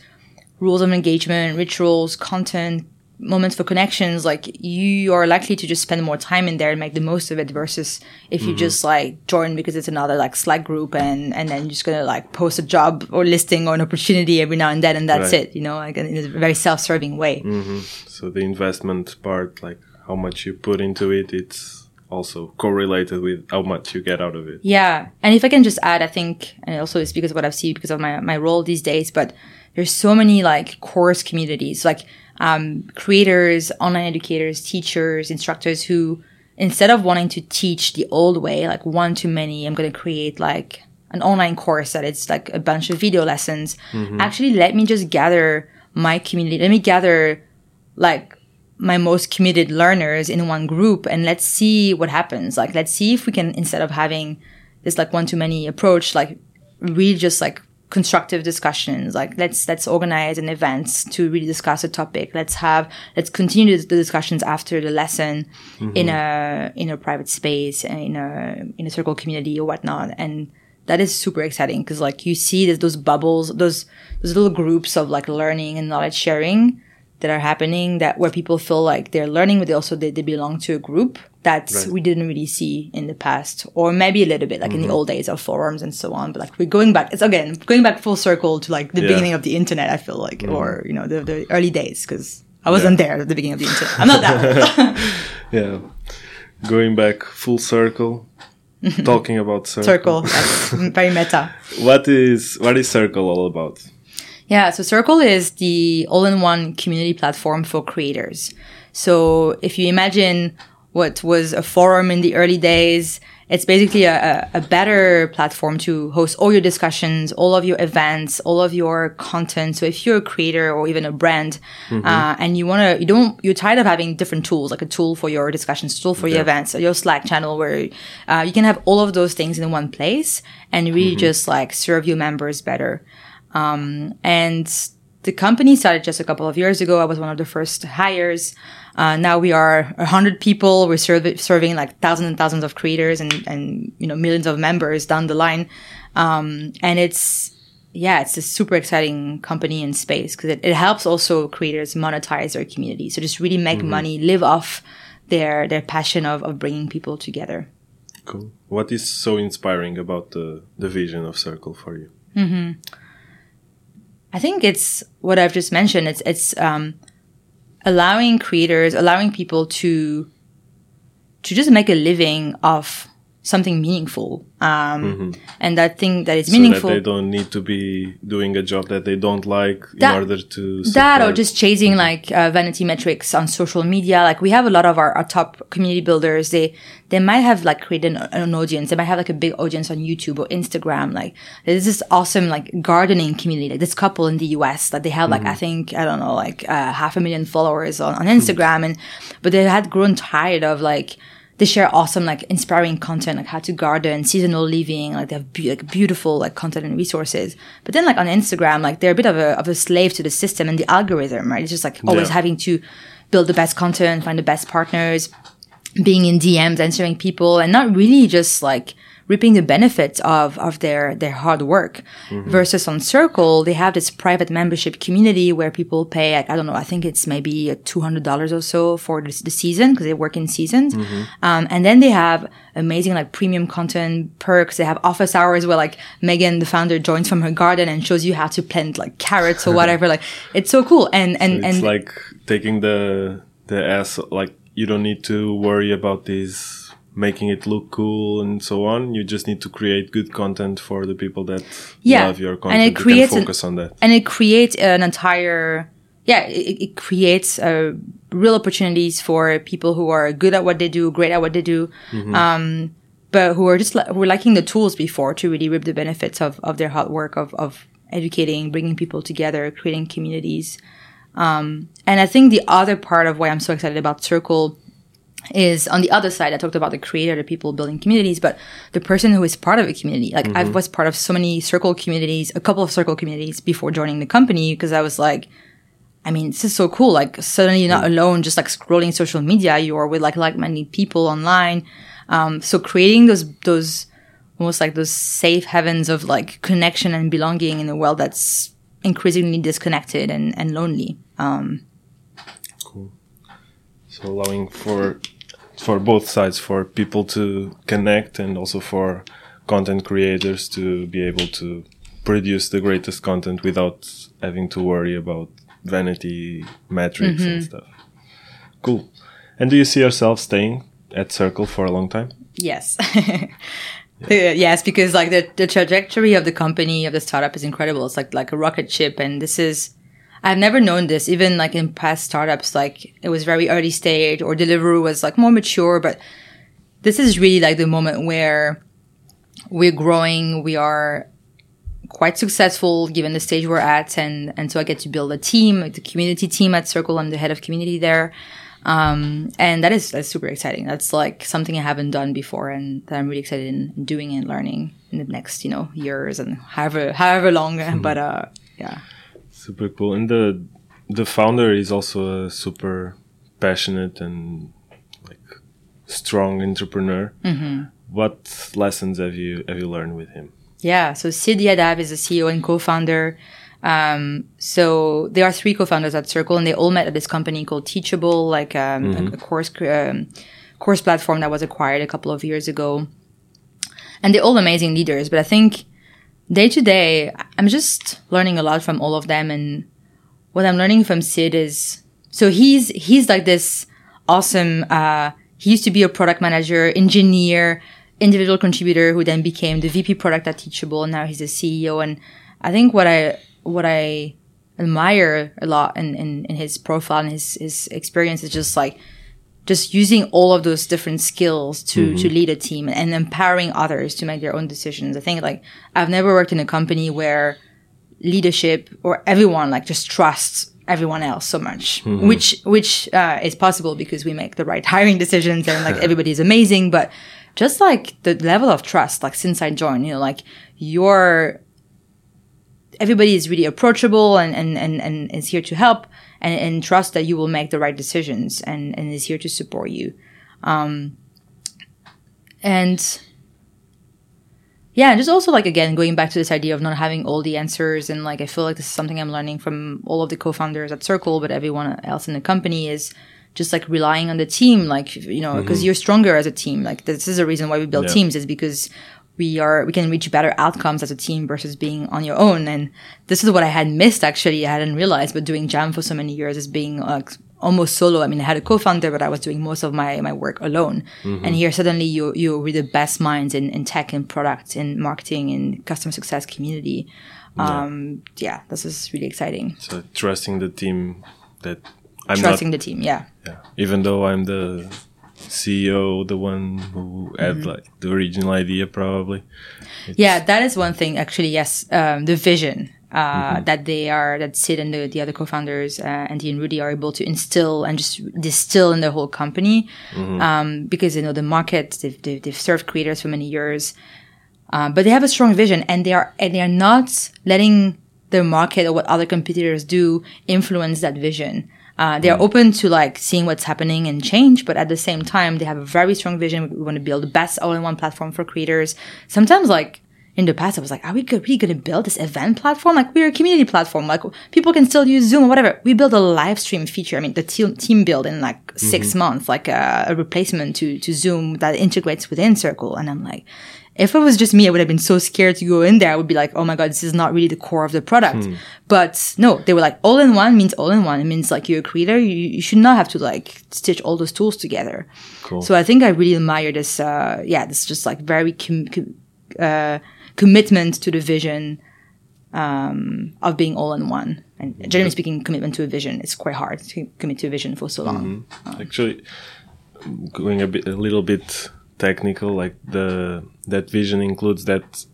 rules of engagement, rituals, content, moments for connections, like you are likely to just spend more time in there and make the most of it versus if you mm-hmm. just like join because it's another like Slack group and, and then you're just going to like post a job or listing or an opportunity every now and then and that's Right. it, you know, like in a very self-serving way. Mm-hmm. So the investment part, like how much you put into it, it's also correlated with how much you get out of it. Yeah. And if I can just add, I think, and also it's because of what I've seen because of my, my role these days, but there's so many like course communities, like, um, creators, online educators, teachers, instructors who, instead of wanting to teach the old way, like one to many, I'm going to create like an online course that it's like a bunch of video lessons. Actually, let me just gather my community. Let me gather like my most committed learners in one group and let's see what happens. Like, let's see if we can, instead of having this like one to many approach, like really just like constructive discussions. Like, let's, let's organize an event to really discuss a topic. Let's have, let's continue the discussions after the lesson in mm-hmm. a, in a private space, in a, in a circle community or whatnot. And, that is super exciting because like you see there's those bubbles, those those little groups of like learning and knowledge sharing that are happening that where people feel like they're learning, but they also they, they belong to a group that Right. we didn't really see in the past, or maybe a little bit like in the mm-hmm. old days of forums and so on. But like we're going back, it's again going back full circle to like the Yeah. beginning of the internet. I feel like, or mm-hmm. you know the the early days because I wasn't there at the beginning of the internet. I'm not that. Yeah. Going back full circle, talking about circle. circle. That's very meta. What is what is circle all about? Yeah, so Circle is the all-in-one community platform for creators. So if you imagine what was a forum in the early days, it's basically a, a, better platform to host all your discussions, all of your events, all of your content. So if you're a creator or even a brand, uh, and you want to, you don't, you're tired of having different tools, like a tool for your discussions, tool for your Yeah. events, your Slack channel where uh, you can have all of those things in one place and really just like serve your members better. Um, and the company started just a couple of years ago. I was one of the first hires. Uh, now we are a hundred people. We're serv- serving like thousands and thousands of creators and, and, you know, millions of members down the line. Um, and it's, yeah, it's a super exciting company and space because it, it helps also creators monetize their community. So just really make money, live off their, their passion of, of bringing people together. Cool. What is so inspiring about the the vision of Circle for you? I think it's what I've just mentioned. It's it's um, allowing creators, allowing people to to just make a living off something meaningful, um, and that thing that is meaningful. So that they don't need to be doing a job that they don't like That- in order to that or just chasing like uh, vanity metrics on social media. Like we have a lot of our, our top community builders. They they might have like created an, an audience. They might have like a big audience on youtube or instagram. Like there's this awesome like gardening community like this couple in the us that they have like i think i don't know like uh, half a million followers on, on instagram. And but they had grown tired of like they share awesome like inspiring content like how to garden seasonal living like they have be- like beautiful like content and resources but then like on instagram like they're a bit of a, of a slave to the system and the algorithm right it's just like always Yeah. having to build the best content find the best partners being in dms answering people and not really just like reaping the benefits of of their their hard work. Versus on circle they have this private membership community where people pay like, i don't know i think it's maybe $200 or so for the, the season because they work in seasons. Um, and then they have amazing like premium content perks. They have office hours where like megan the founder joins from her garden and shows you how to plant like carrots or whatever. Like it's so cool. And and it's and like taking the the ass like you don't need to worry about this making it look cool and so on you just need to create good content for the people that Yeah, love your content. and it creates can an- on that and it creates an entire yeah it, it creates uh, real opportunities for people who are good at what they do great at what they do um, but who are just who are lacking the tools before to really reap the benefits of, of their hard work of, of educating bringing people together creating communities um, and i think the other part of why i'm so excited about circle is on the other side i talked about the creator the people building communities but the person who is part of a community. Like i was part of so many circle communities a couple of circle communities before joining the company because i was like i mean this is so cool. Like suddenly you're not alone just like scrolling social media. You're with like like-minded people online. Um, so creating those those almost like those safe heavens of like connection and belonging in a world that's increasingly disconnected and, and lonely. Um, cool. So allowing for for both sides, for people to connect and also for content creators to be able to produce the greatest content without having to worry about vanity metrics and mm-hmm. stuff. Cool. And do you see yourself staying at Circle for a long time? Yes. The- uh, yes, because like the, the trajectory of the company of the startup is incredible. It's like like a rocket ship, and this is I've never known this. Even like in past startups, like it was very early stage or Deliveroo was like more mature, but this is really like the moment where we're growing. We are quite successful given the stage we're at, and and so I get to build a team, like the community team at Circle. I'm the head of community there. Um, and that is that's super exciting. That's like something I haven't done before, and that I'm really excited in, in doing and learning in the next, you know, years and however however long. But uh, yeah, Super cool. And the the founder is also a super passionate and like strong entrepreneur. What lessons have you have you learned with him? yeah. So Sid Yadav is the CEO and co-founder. Um, so there are three co-founders at Circle, and they all met at this company called Teachable, like um, a, a course um, course platform that was acquired a couple of years ago. And they're all amazing leaders, but I think day to day, I'm just learning a lot from all of them. And what I'm learning from Sid is, so he's, he's like this awesome, uh, he used to be a product manager, engineer, individual contributor who then became the VP product at Teachable. And now he's a CEO. And I think what I, what I admire a lot in, in, in his profile and his, his experience is just like, just using all of those different skills to to lead a team and empowering others to make their own decisions. I think like I've never worked in a company where leadership or everyone like just trusts everyone else so much, which which uh, is possible because we make the right hiring decisions and like everybody is amazing, but just like the level of trust, like since I joined, you know, like you're everybody is really approachable and, and, and, and is here to help and, and trust that you will make the right decisions and, and is here to support you. Um, and yeah, just also like again going back to this idea of not having all the answers and like I feel like this is something I'm learning from all of the co-founders at Circle, but everyone else in the company is just like relying on the team, like you know, because you're stronger as a team. Like this is the reason why we build Yeah. teams is because we are we can reach better outcomes as a team versus being on your own. And this is what I had missed actually. I hadn't realized, but doing Jam for so many years is being like almost solo. I mean, I had a co-founder, but I was doing most of my my work alone. And here suddenly you you're with the best minds in, in tech and product and marketing and customer success community. Um, yeah, this is really exciting. So trusting the team that I'm Trusting not the team, yeah. yeah, even though I'm the CEO, the one who had Mm-hmm. like the original idea probably. Yeah, that is one thing actually. Yes, um, the vision uh, that they are that Sid and the, the other co-founders uh, Andy and Rudy are able to instill and just distill in the whole company um, because you know the market they've, they've, they've served creators for many years, uh, but they have a strong vision and they are and they are not letting the market or what other competitors do influence that vision. Uh, they are mm. open to like seeing what's happening and change, but at the same time, they have a very strong vision. We want to build the best all-in-one platform for creators. Sometimes, like in the past, I was like, "Are we good, really going to build this event platform? Like we're a community platform. Like people can still use Zoom or whatever." We build a live stream feature. I mean, the team team build in like 6 mm-hmm. months, like a, a replacement to to Zoom that integrates within Circle. And I'm like, if it was just me, I would have been so scared to go in there. I would be like, oh my God, this is not really the core of the product. But no, they were like, all in one means all in one. It means like you're a creator. You, you should not have to like stitch all those tools together. Cool. So I think I really admire this, uh, yeah, this just like very com- com- uh, commitment to the vision, um, of being all in one. And generally speaking, commitment to a vision is quite hard to commit to a vision for so long. Actually, going a bit, a little bit technical, like the that vision includes that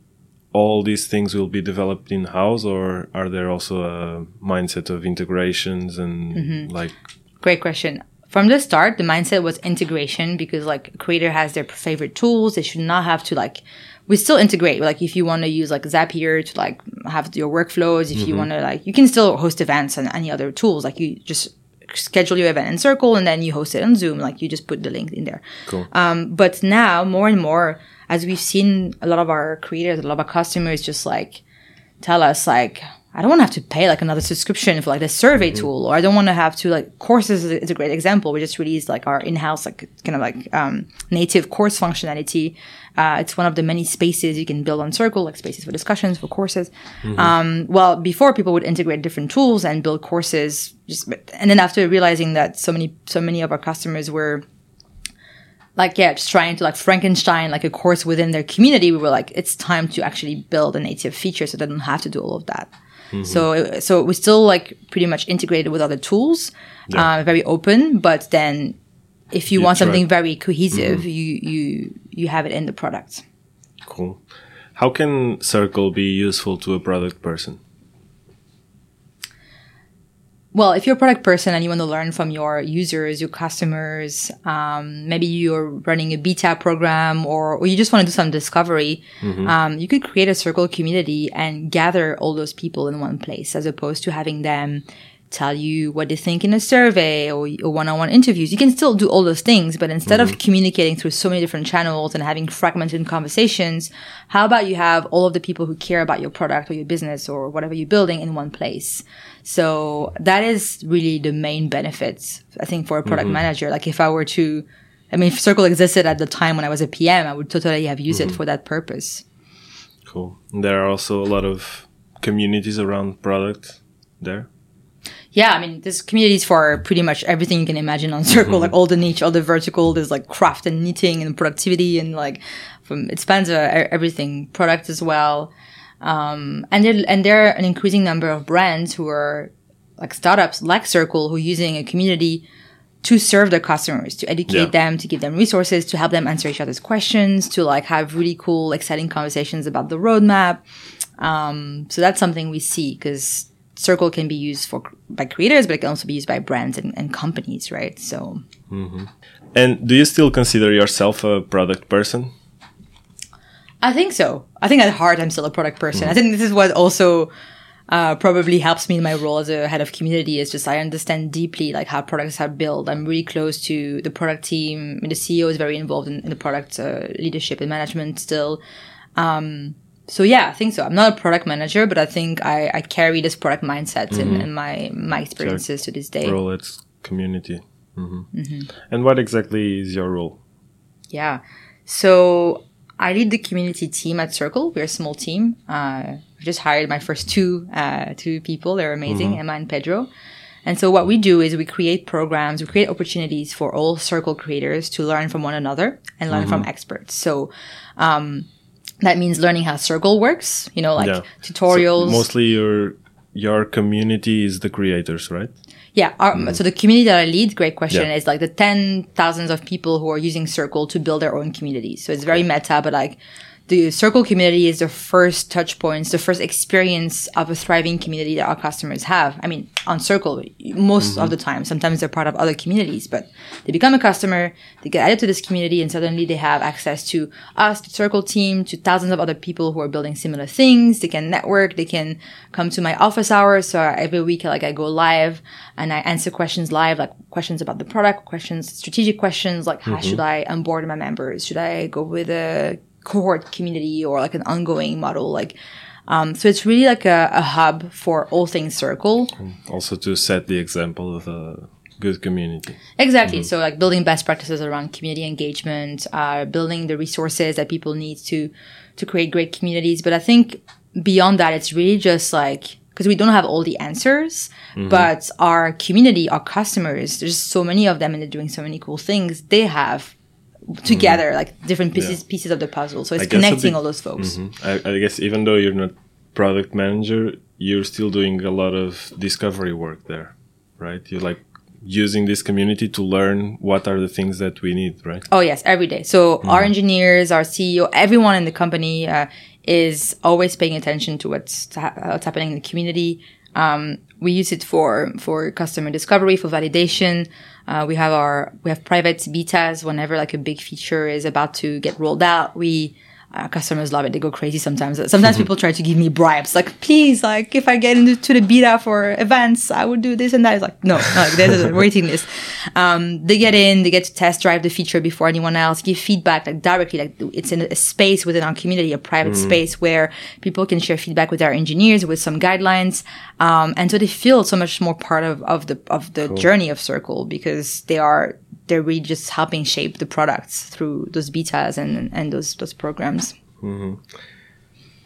all these things will be developed in house, or are there also a mindset of integrations and Mm-hmm. like Great question. From the start, the mindset was integration because like creator has their favorite tools. They should not have to like, we still integrate. Like if you want to use like Zapier to like have your workflows, if you want to like, you can still host events and any other tools. Like you just schedule your event in Circle and then you host it on Zoom. Like you just put the link in there. cool? Um, but now more and more, as we've seen a lot of our creators, a lot of our customers just like tell us like, I don't want to have to pay like another subscription for like the survey tool, or I don't want to have to like courses is a, is a great example. We just released like our in-house like kind of like um, native course functionality. Uh, it's one of the many spaces you can build on Circle, like spaces for discussions for courses. Um, well, before people would integrate different tools and build courses, just and then after realizing that so many so many of our customers were like yeah just trying to like frankenstein like a course within their community we were like it's time to actually build a native feature so they don't have to do all of that so so we're still like pretty much integrated with other tools Yeah. uh, very open but then if you, want something very cohesive you you you have it in the product Cool. How can Circle be useful to a product person? Well, if you're a product person and you want to learn from your users, your customers, um, maybe you're running a beta program or, or you just want to do some discovery, um, you could create a circle community and gather all those people in one place as opposed to having them tell you what they think in a survey or, or one-on-one interviews. You can still do all those things, but instead of communicating through so many different channels and having fragmented conversations, how about you have all of the people who care about your product or your business or whatever you're building in one place? So that is really the main benefits, I think, for a product manager. Like if I were to, I mean, if Circle existed at the time when I was a PM, I would totally have used it for that purpose. Cool. There are also a lot of communities around product there. Yeah, I mean, there's communities for pretty much everything you can imagine on Circle, like all the niche, all the vertical. There's like craft and knitting and productivity and like from it spans uh, everything, product as well. Um, and there and there are an increasing number of brands who are like startups like Circle who are using a community to serve their customers, to educate Yeah. them, to give them resources, to help them answer each other's questions, to like have really cool, exciting conversations about the roadmap. Um, so that's something we see because Circle can be used for by creators, but it can also be used by brands and, and companies, right? So And do you still consider yourself a product person? I think so. I think at heart, I'm still a product person. I think this is what also uh, probably helps me in my role as a head of community. Is just I understand deeply like how products are built. I'm really close to the product team. I mean, the CEO is very involved in, in the product uh, leadership and management still. Um, so yeah, I think so. I'm not a product manager, but I think I, I carry this product mindset in, in my my experiences to this day. Role at community. hmm And what exactly is your role? Yeah. So I lead the community team at Circle. We're a small team. Uh, I just hired my first two uh, two people. They're amazing, Emma and Pedro. And so what we do is we create programs, we create opportunities for all Circle creators to learn from one another and learn from experts. So um, that means learning how Circle works. You know, like Yeah. tutorials. So mostly your your community is the creators, right? Yeah. Our, hmm. So the community that I lead, great question, Yeah. is like the ten thousands of people who are using Circle to build their own communities. So it's very meta, but like the Circle community is the first touch points, the first experience of a thriving community that our customers have. I mean, on Circle, most of mm-hmm. the time, sometimes they're part of other communities, but they become a customer, they get added to this community, and suddenly they have access to us, the Circle team, to thousands of other people who are building similar things. They can network, they can come to my office hours. So every week, like I go live and I answer questions live, like questions about the product, questions, strategic questions, like how mm-hmm. should I onboard my members? Should I go with a cohort community or like an ongoing model? Like, um, so it's really like a, a hub for all things circle. Also to set the example of a good community. Exactly. So like building best practices around community engagement, uh, building the resources that people need to, to create great communities. But I think beyond that, it's really just like, because we don't have all the answers, but our community, our customers, there's so many of them and they're doing so many cool things. They have together like different pieces, pieces of the puzzle. So it's I guess a connecting big- all those folks. Mhm. I, I guess even though you're not product manager, you're still doing a lot of discovery work there, right? You're like using this community to learn what are the things that we need, right? Oh yes, every day. So our engineers, our CEO, everyone in the company uh, is always paying attention to what's ha- what's happening in the community. Um, we use it for for customer discovery, for validation. Uh, we have our we have private betas whenever like a big feature is about to get rolled out. We uh, customers love it. They go crazy sometimes. Sometimes people try to give me bribes, like, please, like, if I get into the beta for events, I would do this and that. It's like, no, no like, there's a waiting list. Um, they get in, they get to test drive the feature before anyone else, give feedback, like, directly, like, it's in a space within our community, a private mm-hmm. space where people can share feedback with our engineers with some guidelines. Um, and so they feel so much more part of, of the, of the cool. journey of Circle because they are they're really just helping shape the products through those betas and and those those programs. Mm-hmm.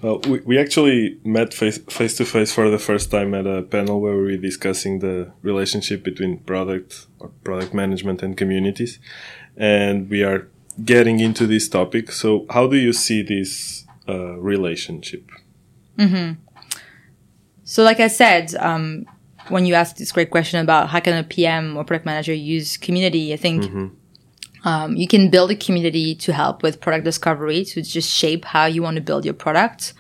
Well, we, we actually met face, face to face for the first time at a panel where we were discussing the relationship between product or product management and communities. And we are getting into this topic. So how do you see this uh, relationship? Mm-hmm. So like I said, um, when you asked this great question about how can a PM or product manager use community, I think mm-hmm. um, you can build a community to help with product discovery to just shape how you want to build your product.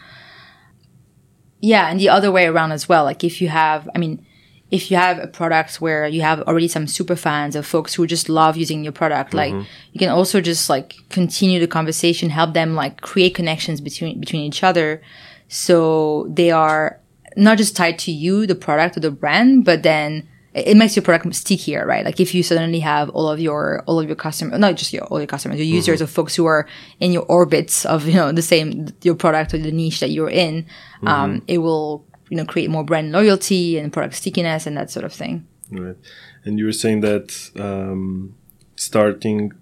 Yeah, and the other way around as well. Like if you have, I mean, if you have a product where you have already some super fans of folks who just love using your product, mm-hmm. like you can also just like continue the conversation, help them like create connections between between each other, so they are not just tied to you, the product or the brand, but then it makes your product stickier, right? Like if you suddenly have all of your all of your customers, not just your all your customers, your users mm-hmm. or folks who are in your orbits of you know the same your product or the niche that you're in, mm-hmm. um, it will you know create more brand loyalty and product stickiness and that sort of thing. Right, and you were saying that um, starting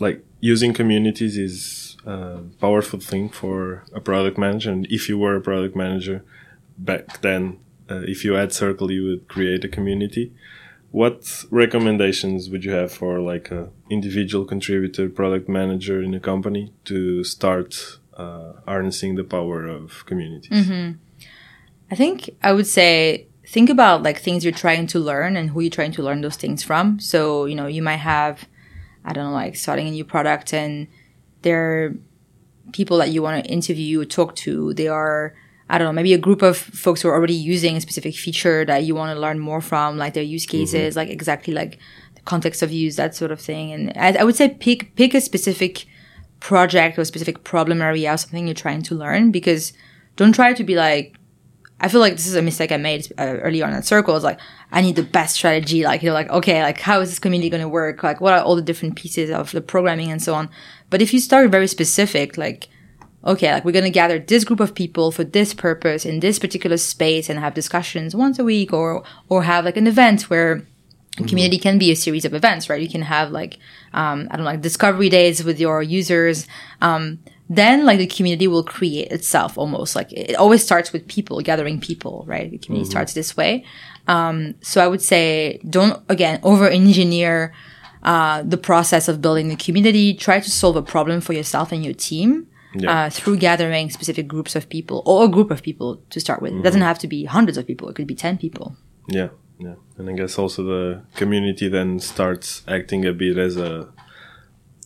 like using communities is a powerful thing for a product manager, and if you were a product manager back then, uh, if you had Circle, you would create a community. What recommendations would you have for like a individual contributor, product manager in a company to start uh, harnessing the power of communities? Mm-hmm. I think I would say think about like things you're trying to learn and who you're trying to learn those things from. So you know you might have I don't know like starting a new product and there are people that you want to interview, talk to. They are I don't know, maybe a group of folks who are already using a specific feature that you want to learn more from, like their use cases, mm-hmm. like exactly like the context of use, that sort of thing. And I, I, would say pick, pick a specific project or specific problem area or something you're trying to learn because don't try to be like, I feel like this is a mistake I made uh, early on at Circle. It's like, I need the best strategy. Like, you're like, okay, like, how is this community going to work? Like, what are all the different pieces of the programming and so on? But if you start very specific, like, okay, like we're going to gather this group of people for this purpose in this particular space and have discussions once a week or, or have like an event where mm-hmm. community can be a series of events, right? You can have like, um, I don't know, like discovery days with your users. Um, then like the community will create itself almost like it always starts with people gathering people, right? The community mm-hmm. starts this way. Um, so I would say don't again over engineer, uh, the process of building the community. Try to solve a problem for yourself and your team yeah. uh, through gathering specific groups of people or a group of people to start with. Mm-hmm. It doesn't have to be hundreds of people. It could be 10 people. Yeah. Yeah. And I guess also the community then starts acting a bit as a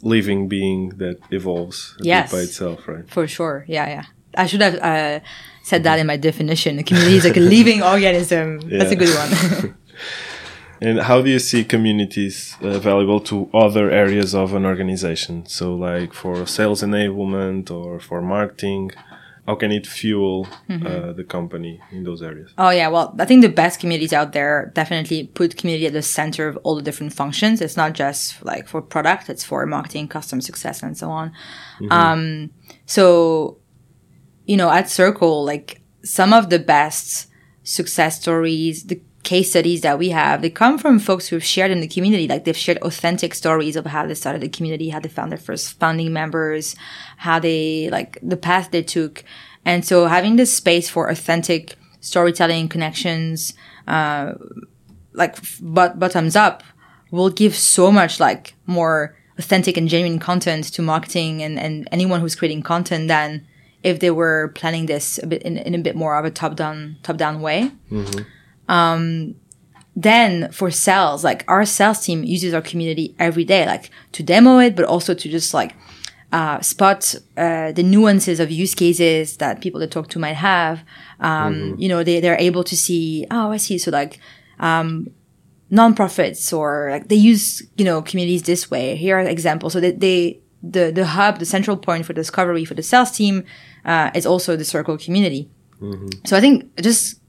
living being that evolves yes. by itself, right? For sure. Yeah. Yeah. I should have uh, said that in my definition. The community is like a living organism. Yeah. That's a good one. And how do you see communities uh, valuable to other areas of an organization? So, like for sales enablement or for marketing, how can it fuel mm-hmm. uh, the company in those areas? Oh yeah, well, I think the best communities out there definitely put community at the center of all the different functions. It's not just like for product; it's for marketing, customer success, and so on. Mm-hmm. Um, so, you know, at Circle, like some of the best success stories, the case studies that we have, they come from folks who've shared in the community. Like they've shared authentic stories of how they started the community, how they found their first founding members, how they, like the path they took. And so having this space for authentic storytelling connections, uh, like but bottoms up will give so much like more authentic and genuine content to marketing and, and anyone who's creating content than if they were planning this a bit in, in a bit more of a top down top down way. Mm-hmm. Um, then for sales, like our sales team uses our community every day, like to demo it, but also to just like uh, spot uh, the nuances of use cases that people they talk to might have. Um, mm-hmm. You know, they they're able to see. Oh, I see. So like. Um, nonprofits or like they use you know communities this way here are examples so that they the the hub, the central point for discovery for the sales team uh, is also the circle community. So I think just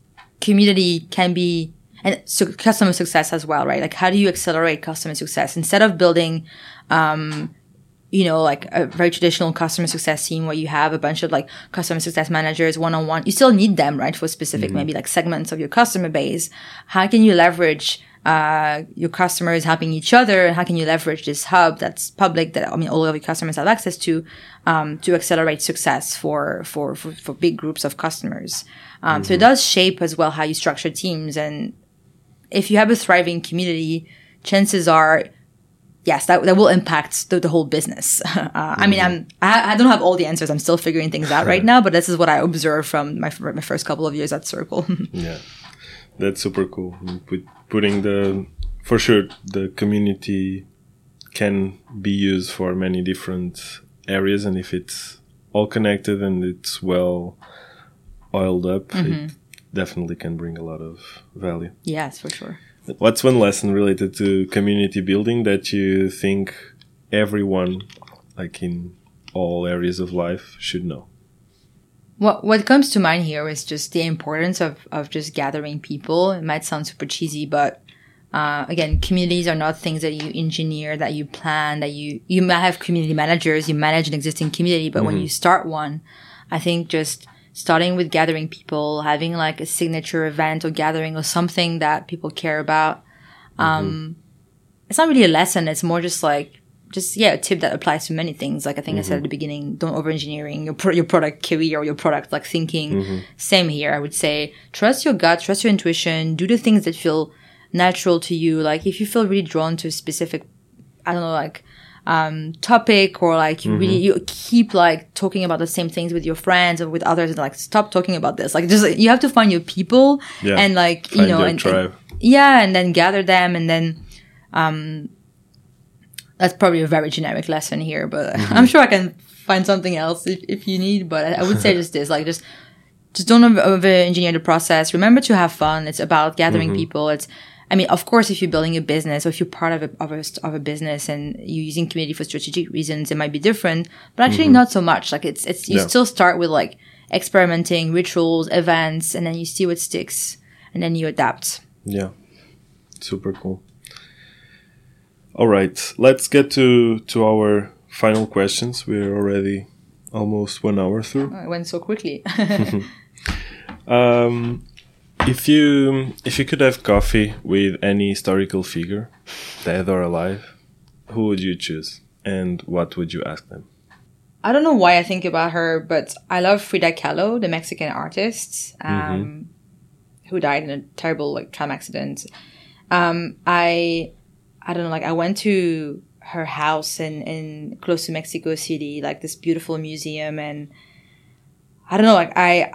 community can be and so customer success as well, right? Like how do you accelerate customer success instead of building, um, you know, like a very traditional customer success team where you have a bunch of like customer success managers one on one. You still need them, right, for specific maybe like segments of your customer base. How can you leverage uh, your customers helping each other and how can you leverage this hub that's public that I mean all of your customers have access to um, to accelerate success for, for for for big groups of customers. Um, So it does shape as well how you structure teams and if you have a thriving community, chances are, yes, that, that will impact the, the whole business. Uh, I mean, I'm, I, I don't have all the answers. I'm still figuring things out right now, but this is what I observe from my, my first couple of years at Circle. Yeah, that's super cool. Put, putting the for sure the community can be used for many different areas, and if it's all connected and it's well oiled up, it definitely can bring a lot of value. yes, for sure. What's one lesson related to community building that you think everyone, like in all areas of life, should know? What what comes to mind here is just the importance of of just gathering people. It might sound super cheesy, but uh, again, communities are not things that you engineer, that you plan, that you you might have community managers, you manage an existing community, but when you start one, I think just starting with gathering people, having like a signature event or gathering or something that people care about. Um, mm-hmm. it's not really a lesson. It's more just like just yeah, a tip that applies to many things. Like I think I said at mm-hmm. the beginning, don't over engineering your pro- your product career or your product like thinking. Mm-hmm. Same here. I would say trust your gut, trust your intuition, do the things that feel natural to you. Like if you feel really drawn to a specific, I don't know, like um, topic or like you really you keep like talking about the same things with your friends or with others and like stop talking about this. Like just like, you have to find your people Yeah. and like you know and, tribe. and yeah, and then gather them and then um that's probably a very generic lesson here, but I'm sure I can find something else if, if you need. But I, I would say just this, like just just don't over- over engineer the process. Remember to have fun. It's about gathering people. It's I mean, of course, if you're building a business or if you're part of a, of a, of a business and you're using community for strategic reasons, it might be different, but actually not so much. Like it's, it's, you Yeah. still start with like experimenting, rituals, events, and then you see what sticks and then you adapt. Yeah, super cool. All right, let's get to to our final questions. We're already almost one hour through. Oh, It went so quickly. Um, if you if you could have coffee with any historical figure, dead or alive, who would you choose, and what would you ask them? I don't know why I think about her, but I love Frida Kahlo, the Mexican artist, um, who died in a terrible like tram accident. Um, I, I don't know, like I went to her house in, in close to Mexico City, like this beautiful museum, and I don't know, like I,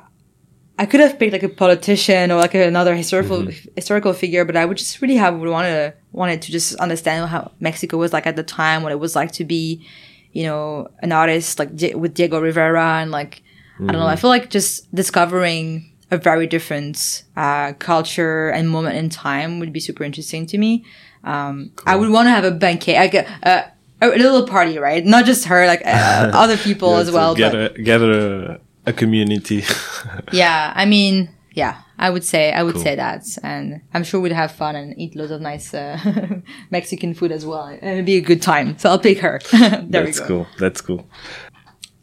I could have picked like a politician or like another historical historical figure, but I would just really have wanted wanted to just understand how Mexico was like at the time, what it was like to be, you know, an artist like Di- with Diego Rivera, and like I don't know. I feel like just discovering a very different uh, culture and moment in time would be super interesting to me. Um, I would want to have a banquet, like a, a, a little party, right? Not just her, like uh, other people Yeah, as well. Get but- a get a, community. yeah, I mean, yeah, I would say I would say that, and I'm sure we'd have fun and eat loads of nice uh, Mexican food as well. and It'd be a good time. So I'll pick her. there That's we go. cool. That's cool.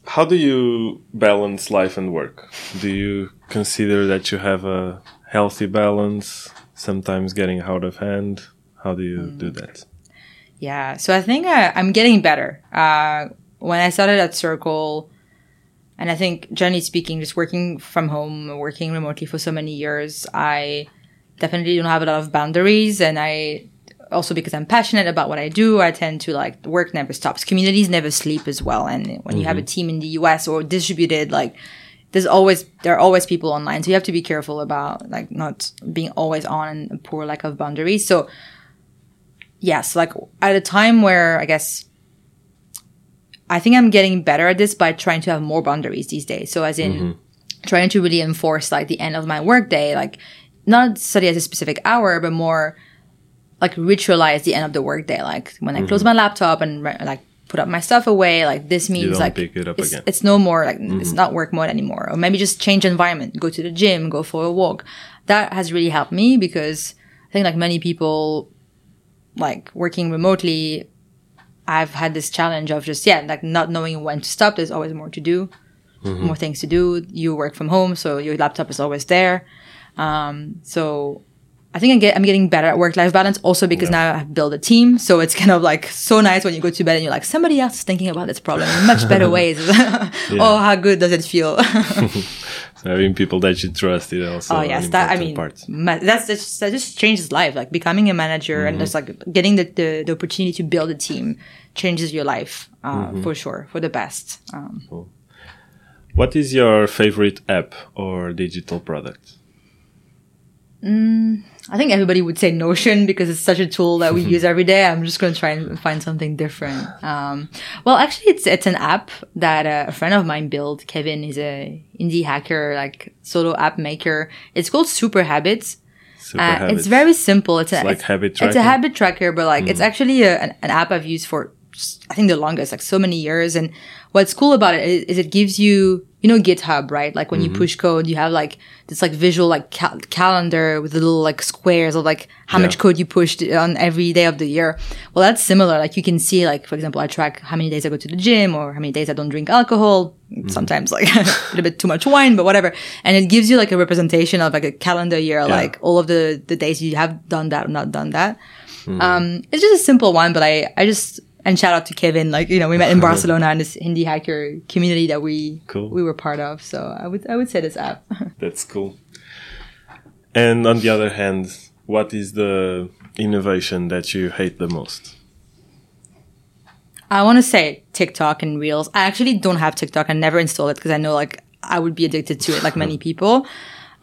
How do you balance life and work? Do you consider that you have a healthy balance? Sometimes getting out of hand. How do you Mm. do that? Yeah, so I think I, I'm getting better. Uh, when I started at Circle, and I think generally speaking, just working from home, working remotely for so many years, I definitely don't have a lot of boundaries. And I also, because I'm passionate about what I do, I tend to like work never stops. Communities never sleep as well. And when you have a mm-hmm. team in the US or distributed, like, there's always there are always people online so you have to be careful about like not being always on and a poor lack of boundaries so yes, like at a time where I guess I think I'm getting better at this by trying to have more boundaries these days. So as in mm-hmm. trying to really enforce like the end of my workday, like not study at a specific hour, but more like ritualize the end of the workday. Like when I close mm-hmm. my laptop and like put up my stuff away. Like this means like pick it up it's, again. it's no more like it's mm-hmm. not work mode anymore. Or maybe just change environment, go to the gym, go for a walk. That has really helped me because I think like many people like working remotely, I've had this challenge of just yeah, like not knowing when to stop. There's always more to do, more things to do. You work from home, so your laptop is always there. Um, so I think I get, I'm getting better at work-life balance also because now I've built a team. So it's kind of like so nice when you go to bed and you're like, somebody else is thinking about this problem in much better ways. Oh, how good does it feel? So having people that you trust is also oh yes, that I mean, ma- that's just, that just changes life. Like becoming a manager Mm-hmm. and just like getting the, the, the opportunity to build a team changes your life, uh, Mm-hmm. for sure, for the best. Um, What is your favorite app or digital product? I think everybody would say Notion because it's such a tool that we use every day. I'm just going to try and find something different. Um, well, actually, it's it's an app that uh, a friend of mine built. Kevin is a indie hacker, like solo app maker. It's called Super Habits. Super Uh, habits. it's very simple. It's, a, like it's, habit It's a habit tracker, but like it's actually a, an, an app I've used for I think the longest, like so many years. And what's cool about it is, is it gives you, you know, GitHub, right? Like when you mm-hmm. push code, you have like this like visual like cal- calendar with the little like squares of like how much code you pushed on every day of the year. Well, that's similar. Like you can see, like for example, I track how many days I go to the gym or how many days I don't drink alcohol. Mm-hmm. Sometimes like a little bit too much wine, but whatever. And it gives you like a representation of like a calendar year, like all of the the days you have done that or not done that. Mm-hmm. Um, it's just a simple one, but I I just and shout out to Kevin. Like you know, we met in Barcelona in this indie hacker community that we Cool. we were part of. So I would I would say this app. That's cool. And on the other hand, what is the innovation that you hate the most? I want to say TikTok and Reels. I actually don't have TikTok. I never installed it because I know like I would be addicted to it like many people.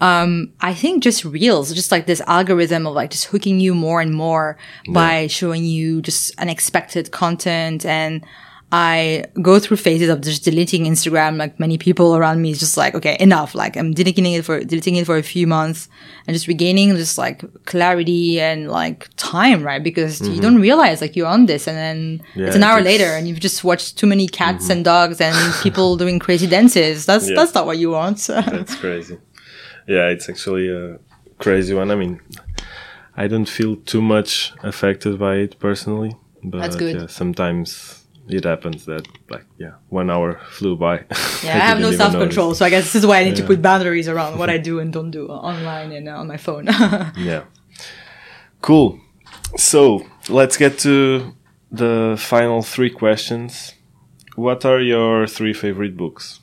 Um, I think just Reels, just like this algorithm of like just hooking you more and more by showing you just unexpected content. And I go through phases of just deleting Instagram. Like many people around me is just like, okay, enough. Like I'm deleting it for, deleting it for a few months and just regaining just like clarity and like time, right? Because you don't realize like you're on this and then Yeah, it's an hour it's- later and you've just watched too many cats and dogs and people doing crazy dances. That's, Yeah. that's not what you want. So. That's crazy. Yeah, it's actually a crazy one. I mean, I don't feel too much affected by it personally, but. Yeah, sometimes it happens that like yeah, one hour flew by. Yeah, I, have no self control, notice. so I guess this is why I need to put boundaries around what I do and don't do online and uh, on my phone. Yeah. Cool. So let's get to the final three questions. What are your three favorite books?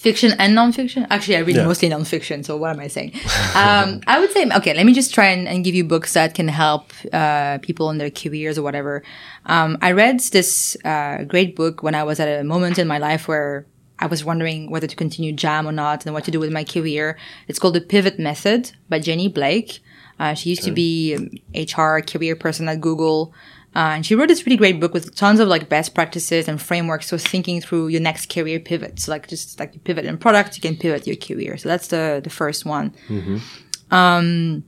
Fiction and nonfiction. Actually, I read Yeah. mostly nonfiction. So what am I saying? um, I would say okay. Let me just try and, and give you books that can help uh, people in their careers or whatever. Um, I read this uh, great book when I was at a moment in my life where I was wondering whether to continue Jam or not and what to do with my career. It's called The Pivot Method by Jenny Blake. Uh, she used to be um, HR career person at Google. Uh, and she wrote this really great book with tons of like best practices and frameworks for thinking through your next career pivot. So like just like you pivot in product, you can pivot your career. So that's the the first one. Um,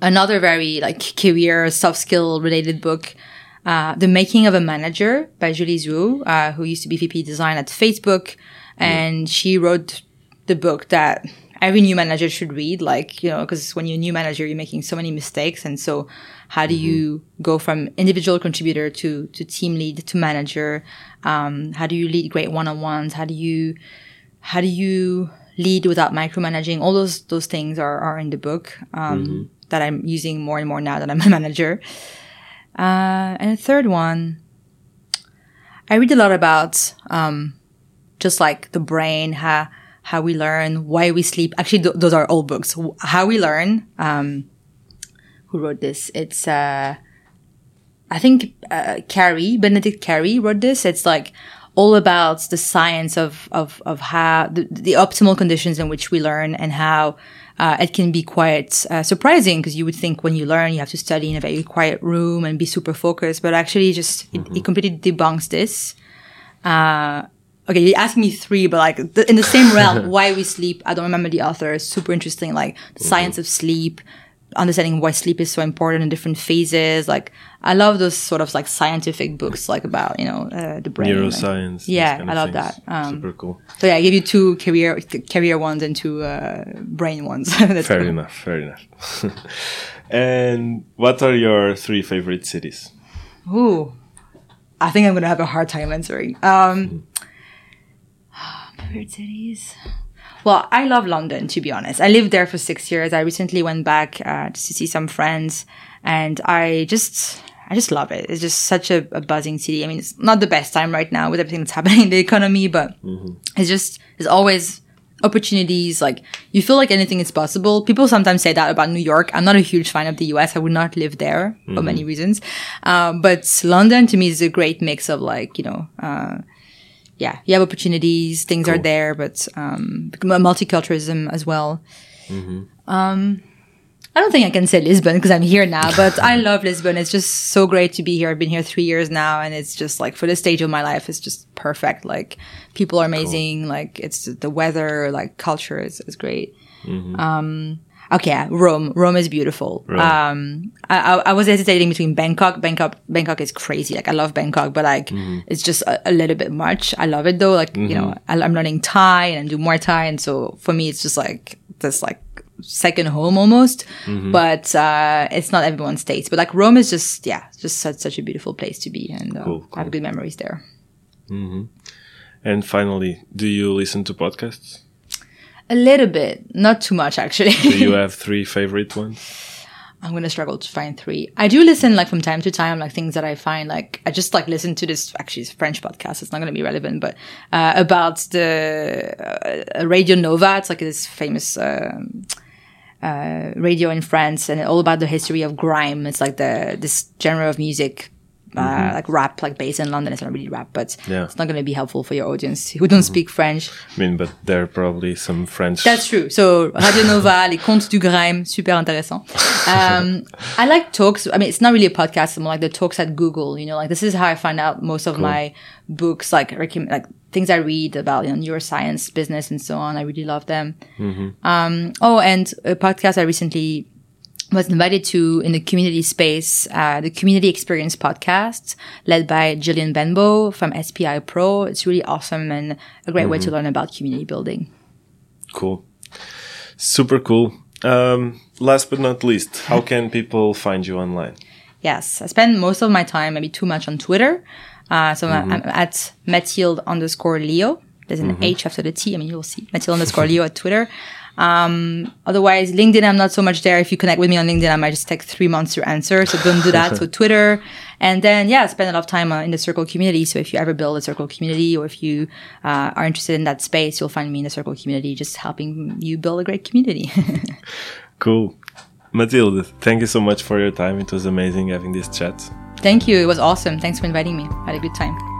another very like career soft skill related book, uh, The Making of a Manager by Julie Zhuo, uh, who used to be VP design at Facebook. And she wrote the book that every new manager should read, like, you know, because when you're a new manager, you're making so many mistakes. And so how do you go from individual contributor to, to team lead to manager? Um, how do you lead great one-on-ones? How do you, how do you lead without micromanaging? All those, those things are, are in the book, um, that I'm using more and more now that I'm a manager. Uh, and a third one, I read a lot about, um, just like the brain, how, how we learn, why we sleep. Actually, th- those are old books. How we learn. Um, who wrote this? It's, uh, I think, uh, Carey, Benedict Carey wrote this. It's like all about the science of, of, of how the, the optimal conditions in which we learn and how, uh, it can be quite uh, surprising because you would think when you learn you have to study in a very quiet room and be super focused, but actually just it, it completely debunks this. Uh, okay, you asked me three, but like the, in the same realm, why we sleep. I don't remember the author. It's super interesting, like the science of sleep, understanding why sleep is so important in different phases. Like I love those sort of like scientific books, like about you know uh, the brain, Neuroscience. yeah, I love things. that. Um, Super cool. so yeah, I give you two career career ones and two uh, brain ones. That's Fair cool. enough. Fair enough. and what are your three favorite cities? Ooh, I think I'm gonna have a hard time answering. Um, favorite cities. Well, I love London to be honest. I lived there for six years. I recently went back uh, just to see some friends, and I just. I just love it. It's just such a, a buzzing city. I mean, it's not the best time right now with everything that's happening in the economy, but it's just, there's always opportunities. Like, you feel like anything is possible. People sometimes say that about New York. I'm not a huge fan of the US. I would not live there for many reasons. Um, but London to me is a great mix of like, you know, uh, yeah, you have opportunities, things are there, but um, multiculturalism as well. Um, I don't think I can say Lisbon because I'm here now, but I love Lisbon. It's just so great to be here. I've been here three years now, and it's just like for the stage of my life, it's just perfect. Like people are amazing. Like it's the weather, like culture is, is great. Um, okay, Rome. Rome is beautiful. Rome. Um, I, I, was hesitating between Bangkok. Bangkok, Bangkok is crazy. Like I love Bangkok, but like it's just a, a little bit much. I love it though. Like you know, I, I'm learning Thai and I do Muay Thai, and so for me, it's just like this like second home almost. But uh, it's not everyone's taste. But like Rome is just yeah, just such such a beautiful place to be, and uh, Cool, I have good memories there. And finally, do you listen to podcasts? A little bit, not too much actually. Do you have three favorite ones? I'm gonna struggle to find three. I do listen like from time to time, like things that I find like I just like listen to this actually it's a French podcast. It's not gonna be relevant, but uh, about the uh, Radio Nova. It's like this famous um, uh, radio in France, and all about the history of grime. It's like the this genre of music. Uh, like rap, like based in London, it's not really rap, but Yeah. it's not going to be helpful for your audience who don't speak French. I mean, but there are probably some French. That's true. So Radio Nova, les contes du grime, super intéressant. Um, I like talks. I mean, it's not really a podcast. It's more like the talks at Google. You know, like this is how I find out most of my books, like like things I read about you know neuroscience, business, and so on. I really love them. Um, oh, and a podcast I recently was invited to in the community space, uh, the Community Experience podcast, led by Gillian Benbow from SPI Pro. It's really awesome and a great way to learn about community building. Cool. Super cool. Um, last but not least, how can people find you online? Yes, I spend most of my time, maybe too much, on Twitter. Uh, so I'm, I'm at Mathilde underscore Leo. There's an H after the T. I mean, you'll see Mathilde underscore Leo at Twitter. Um, otherwise, LinkedIn, I'm not so much there. If you connect with me on LinkedIn, I might just take three months to answer. So don't do that. so Twitter. And then, yeah, spend a lot of time uh, in the Circle community. So if you ever build a Circle community or if you uh, are interested in that space, you'll find me in the Circle community, just helping you build a great community. Cool. Mathilde, thank you so much for your time. It was amazing having this chat. Thank you. It was awesome. Thanks for inviting me. I had a good time.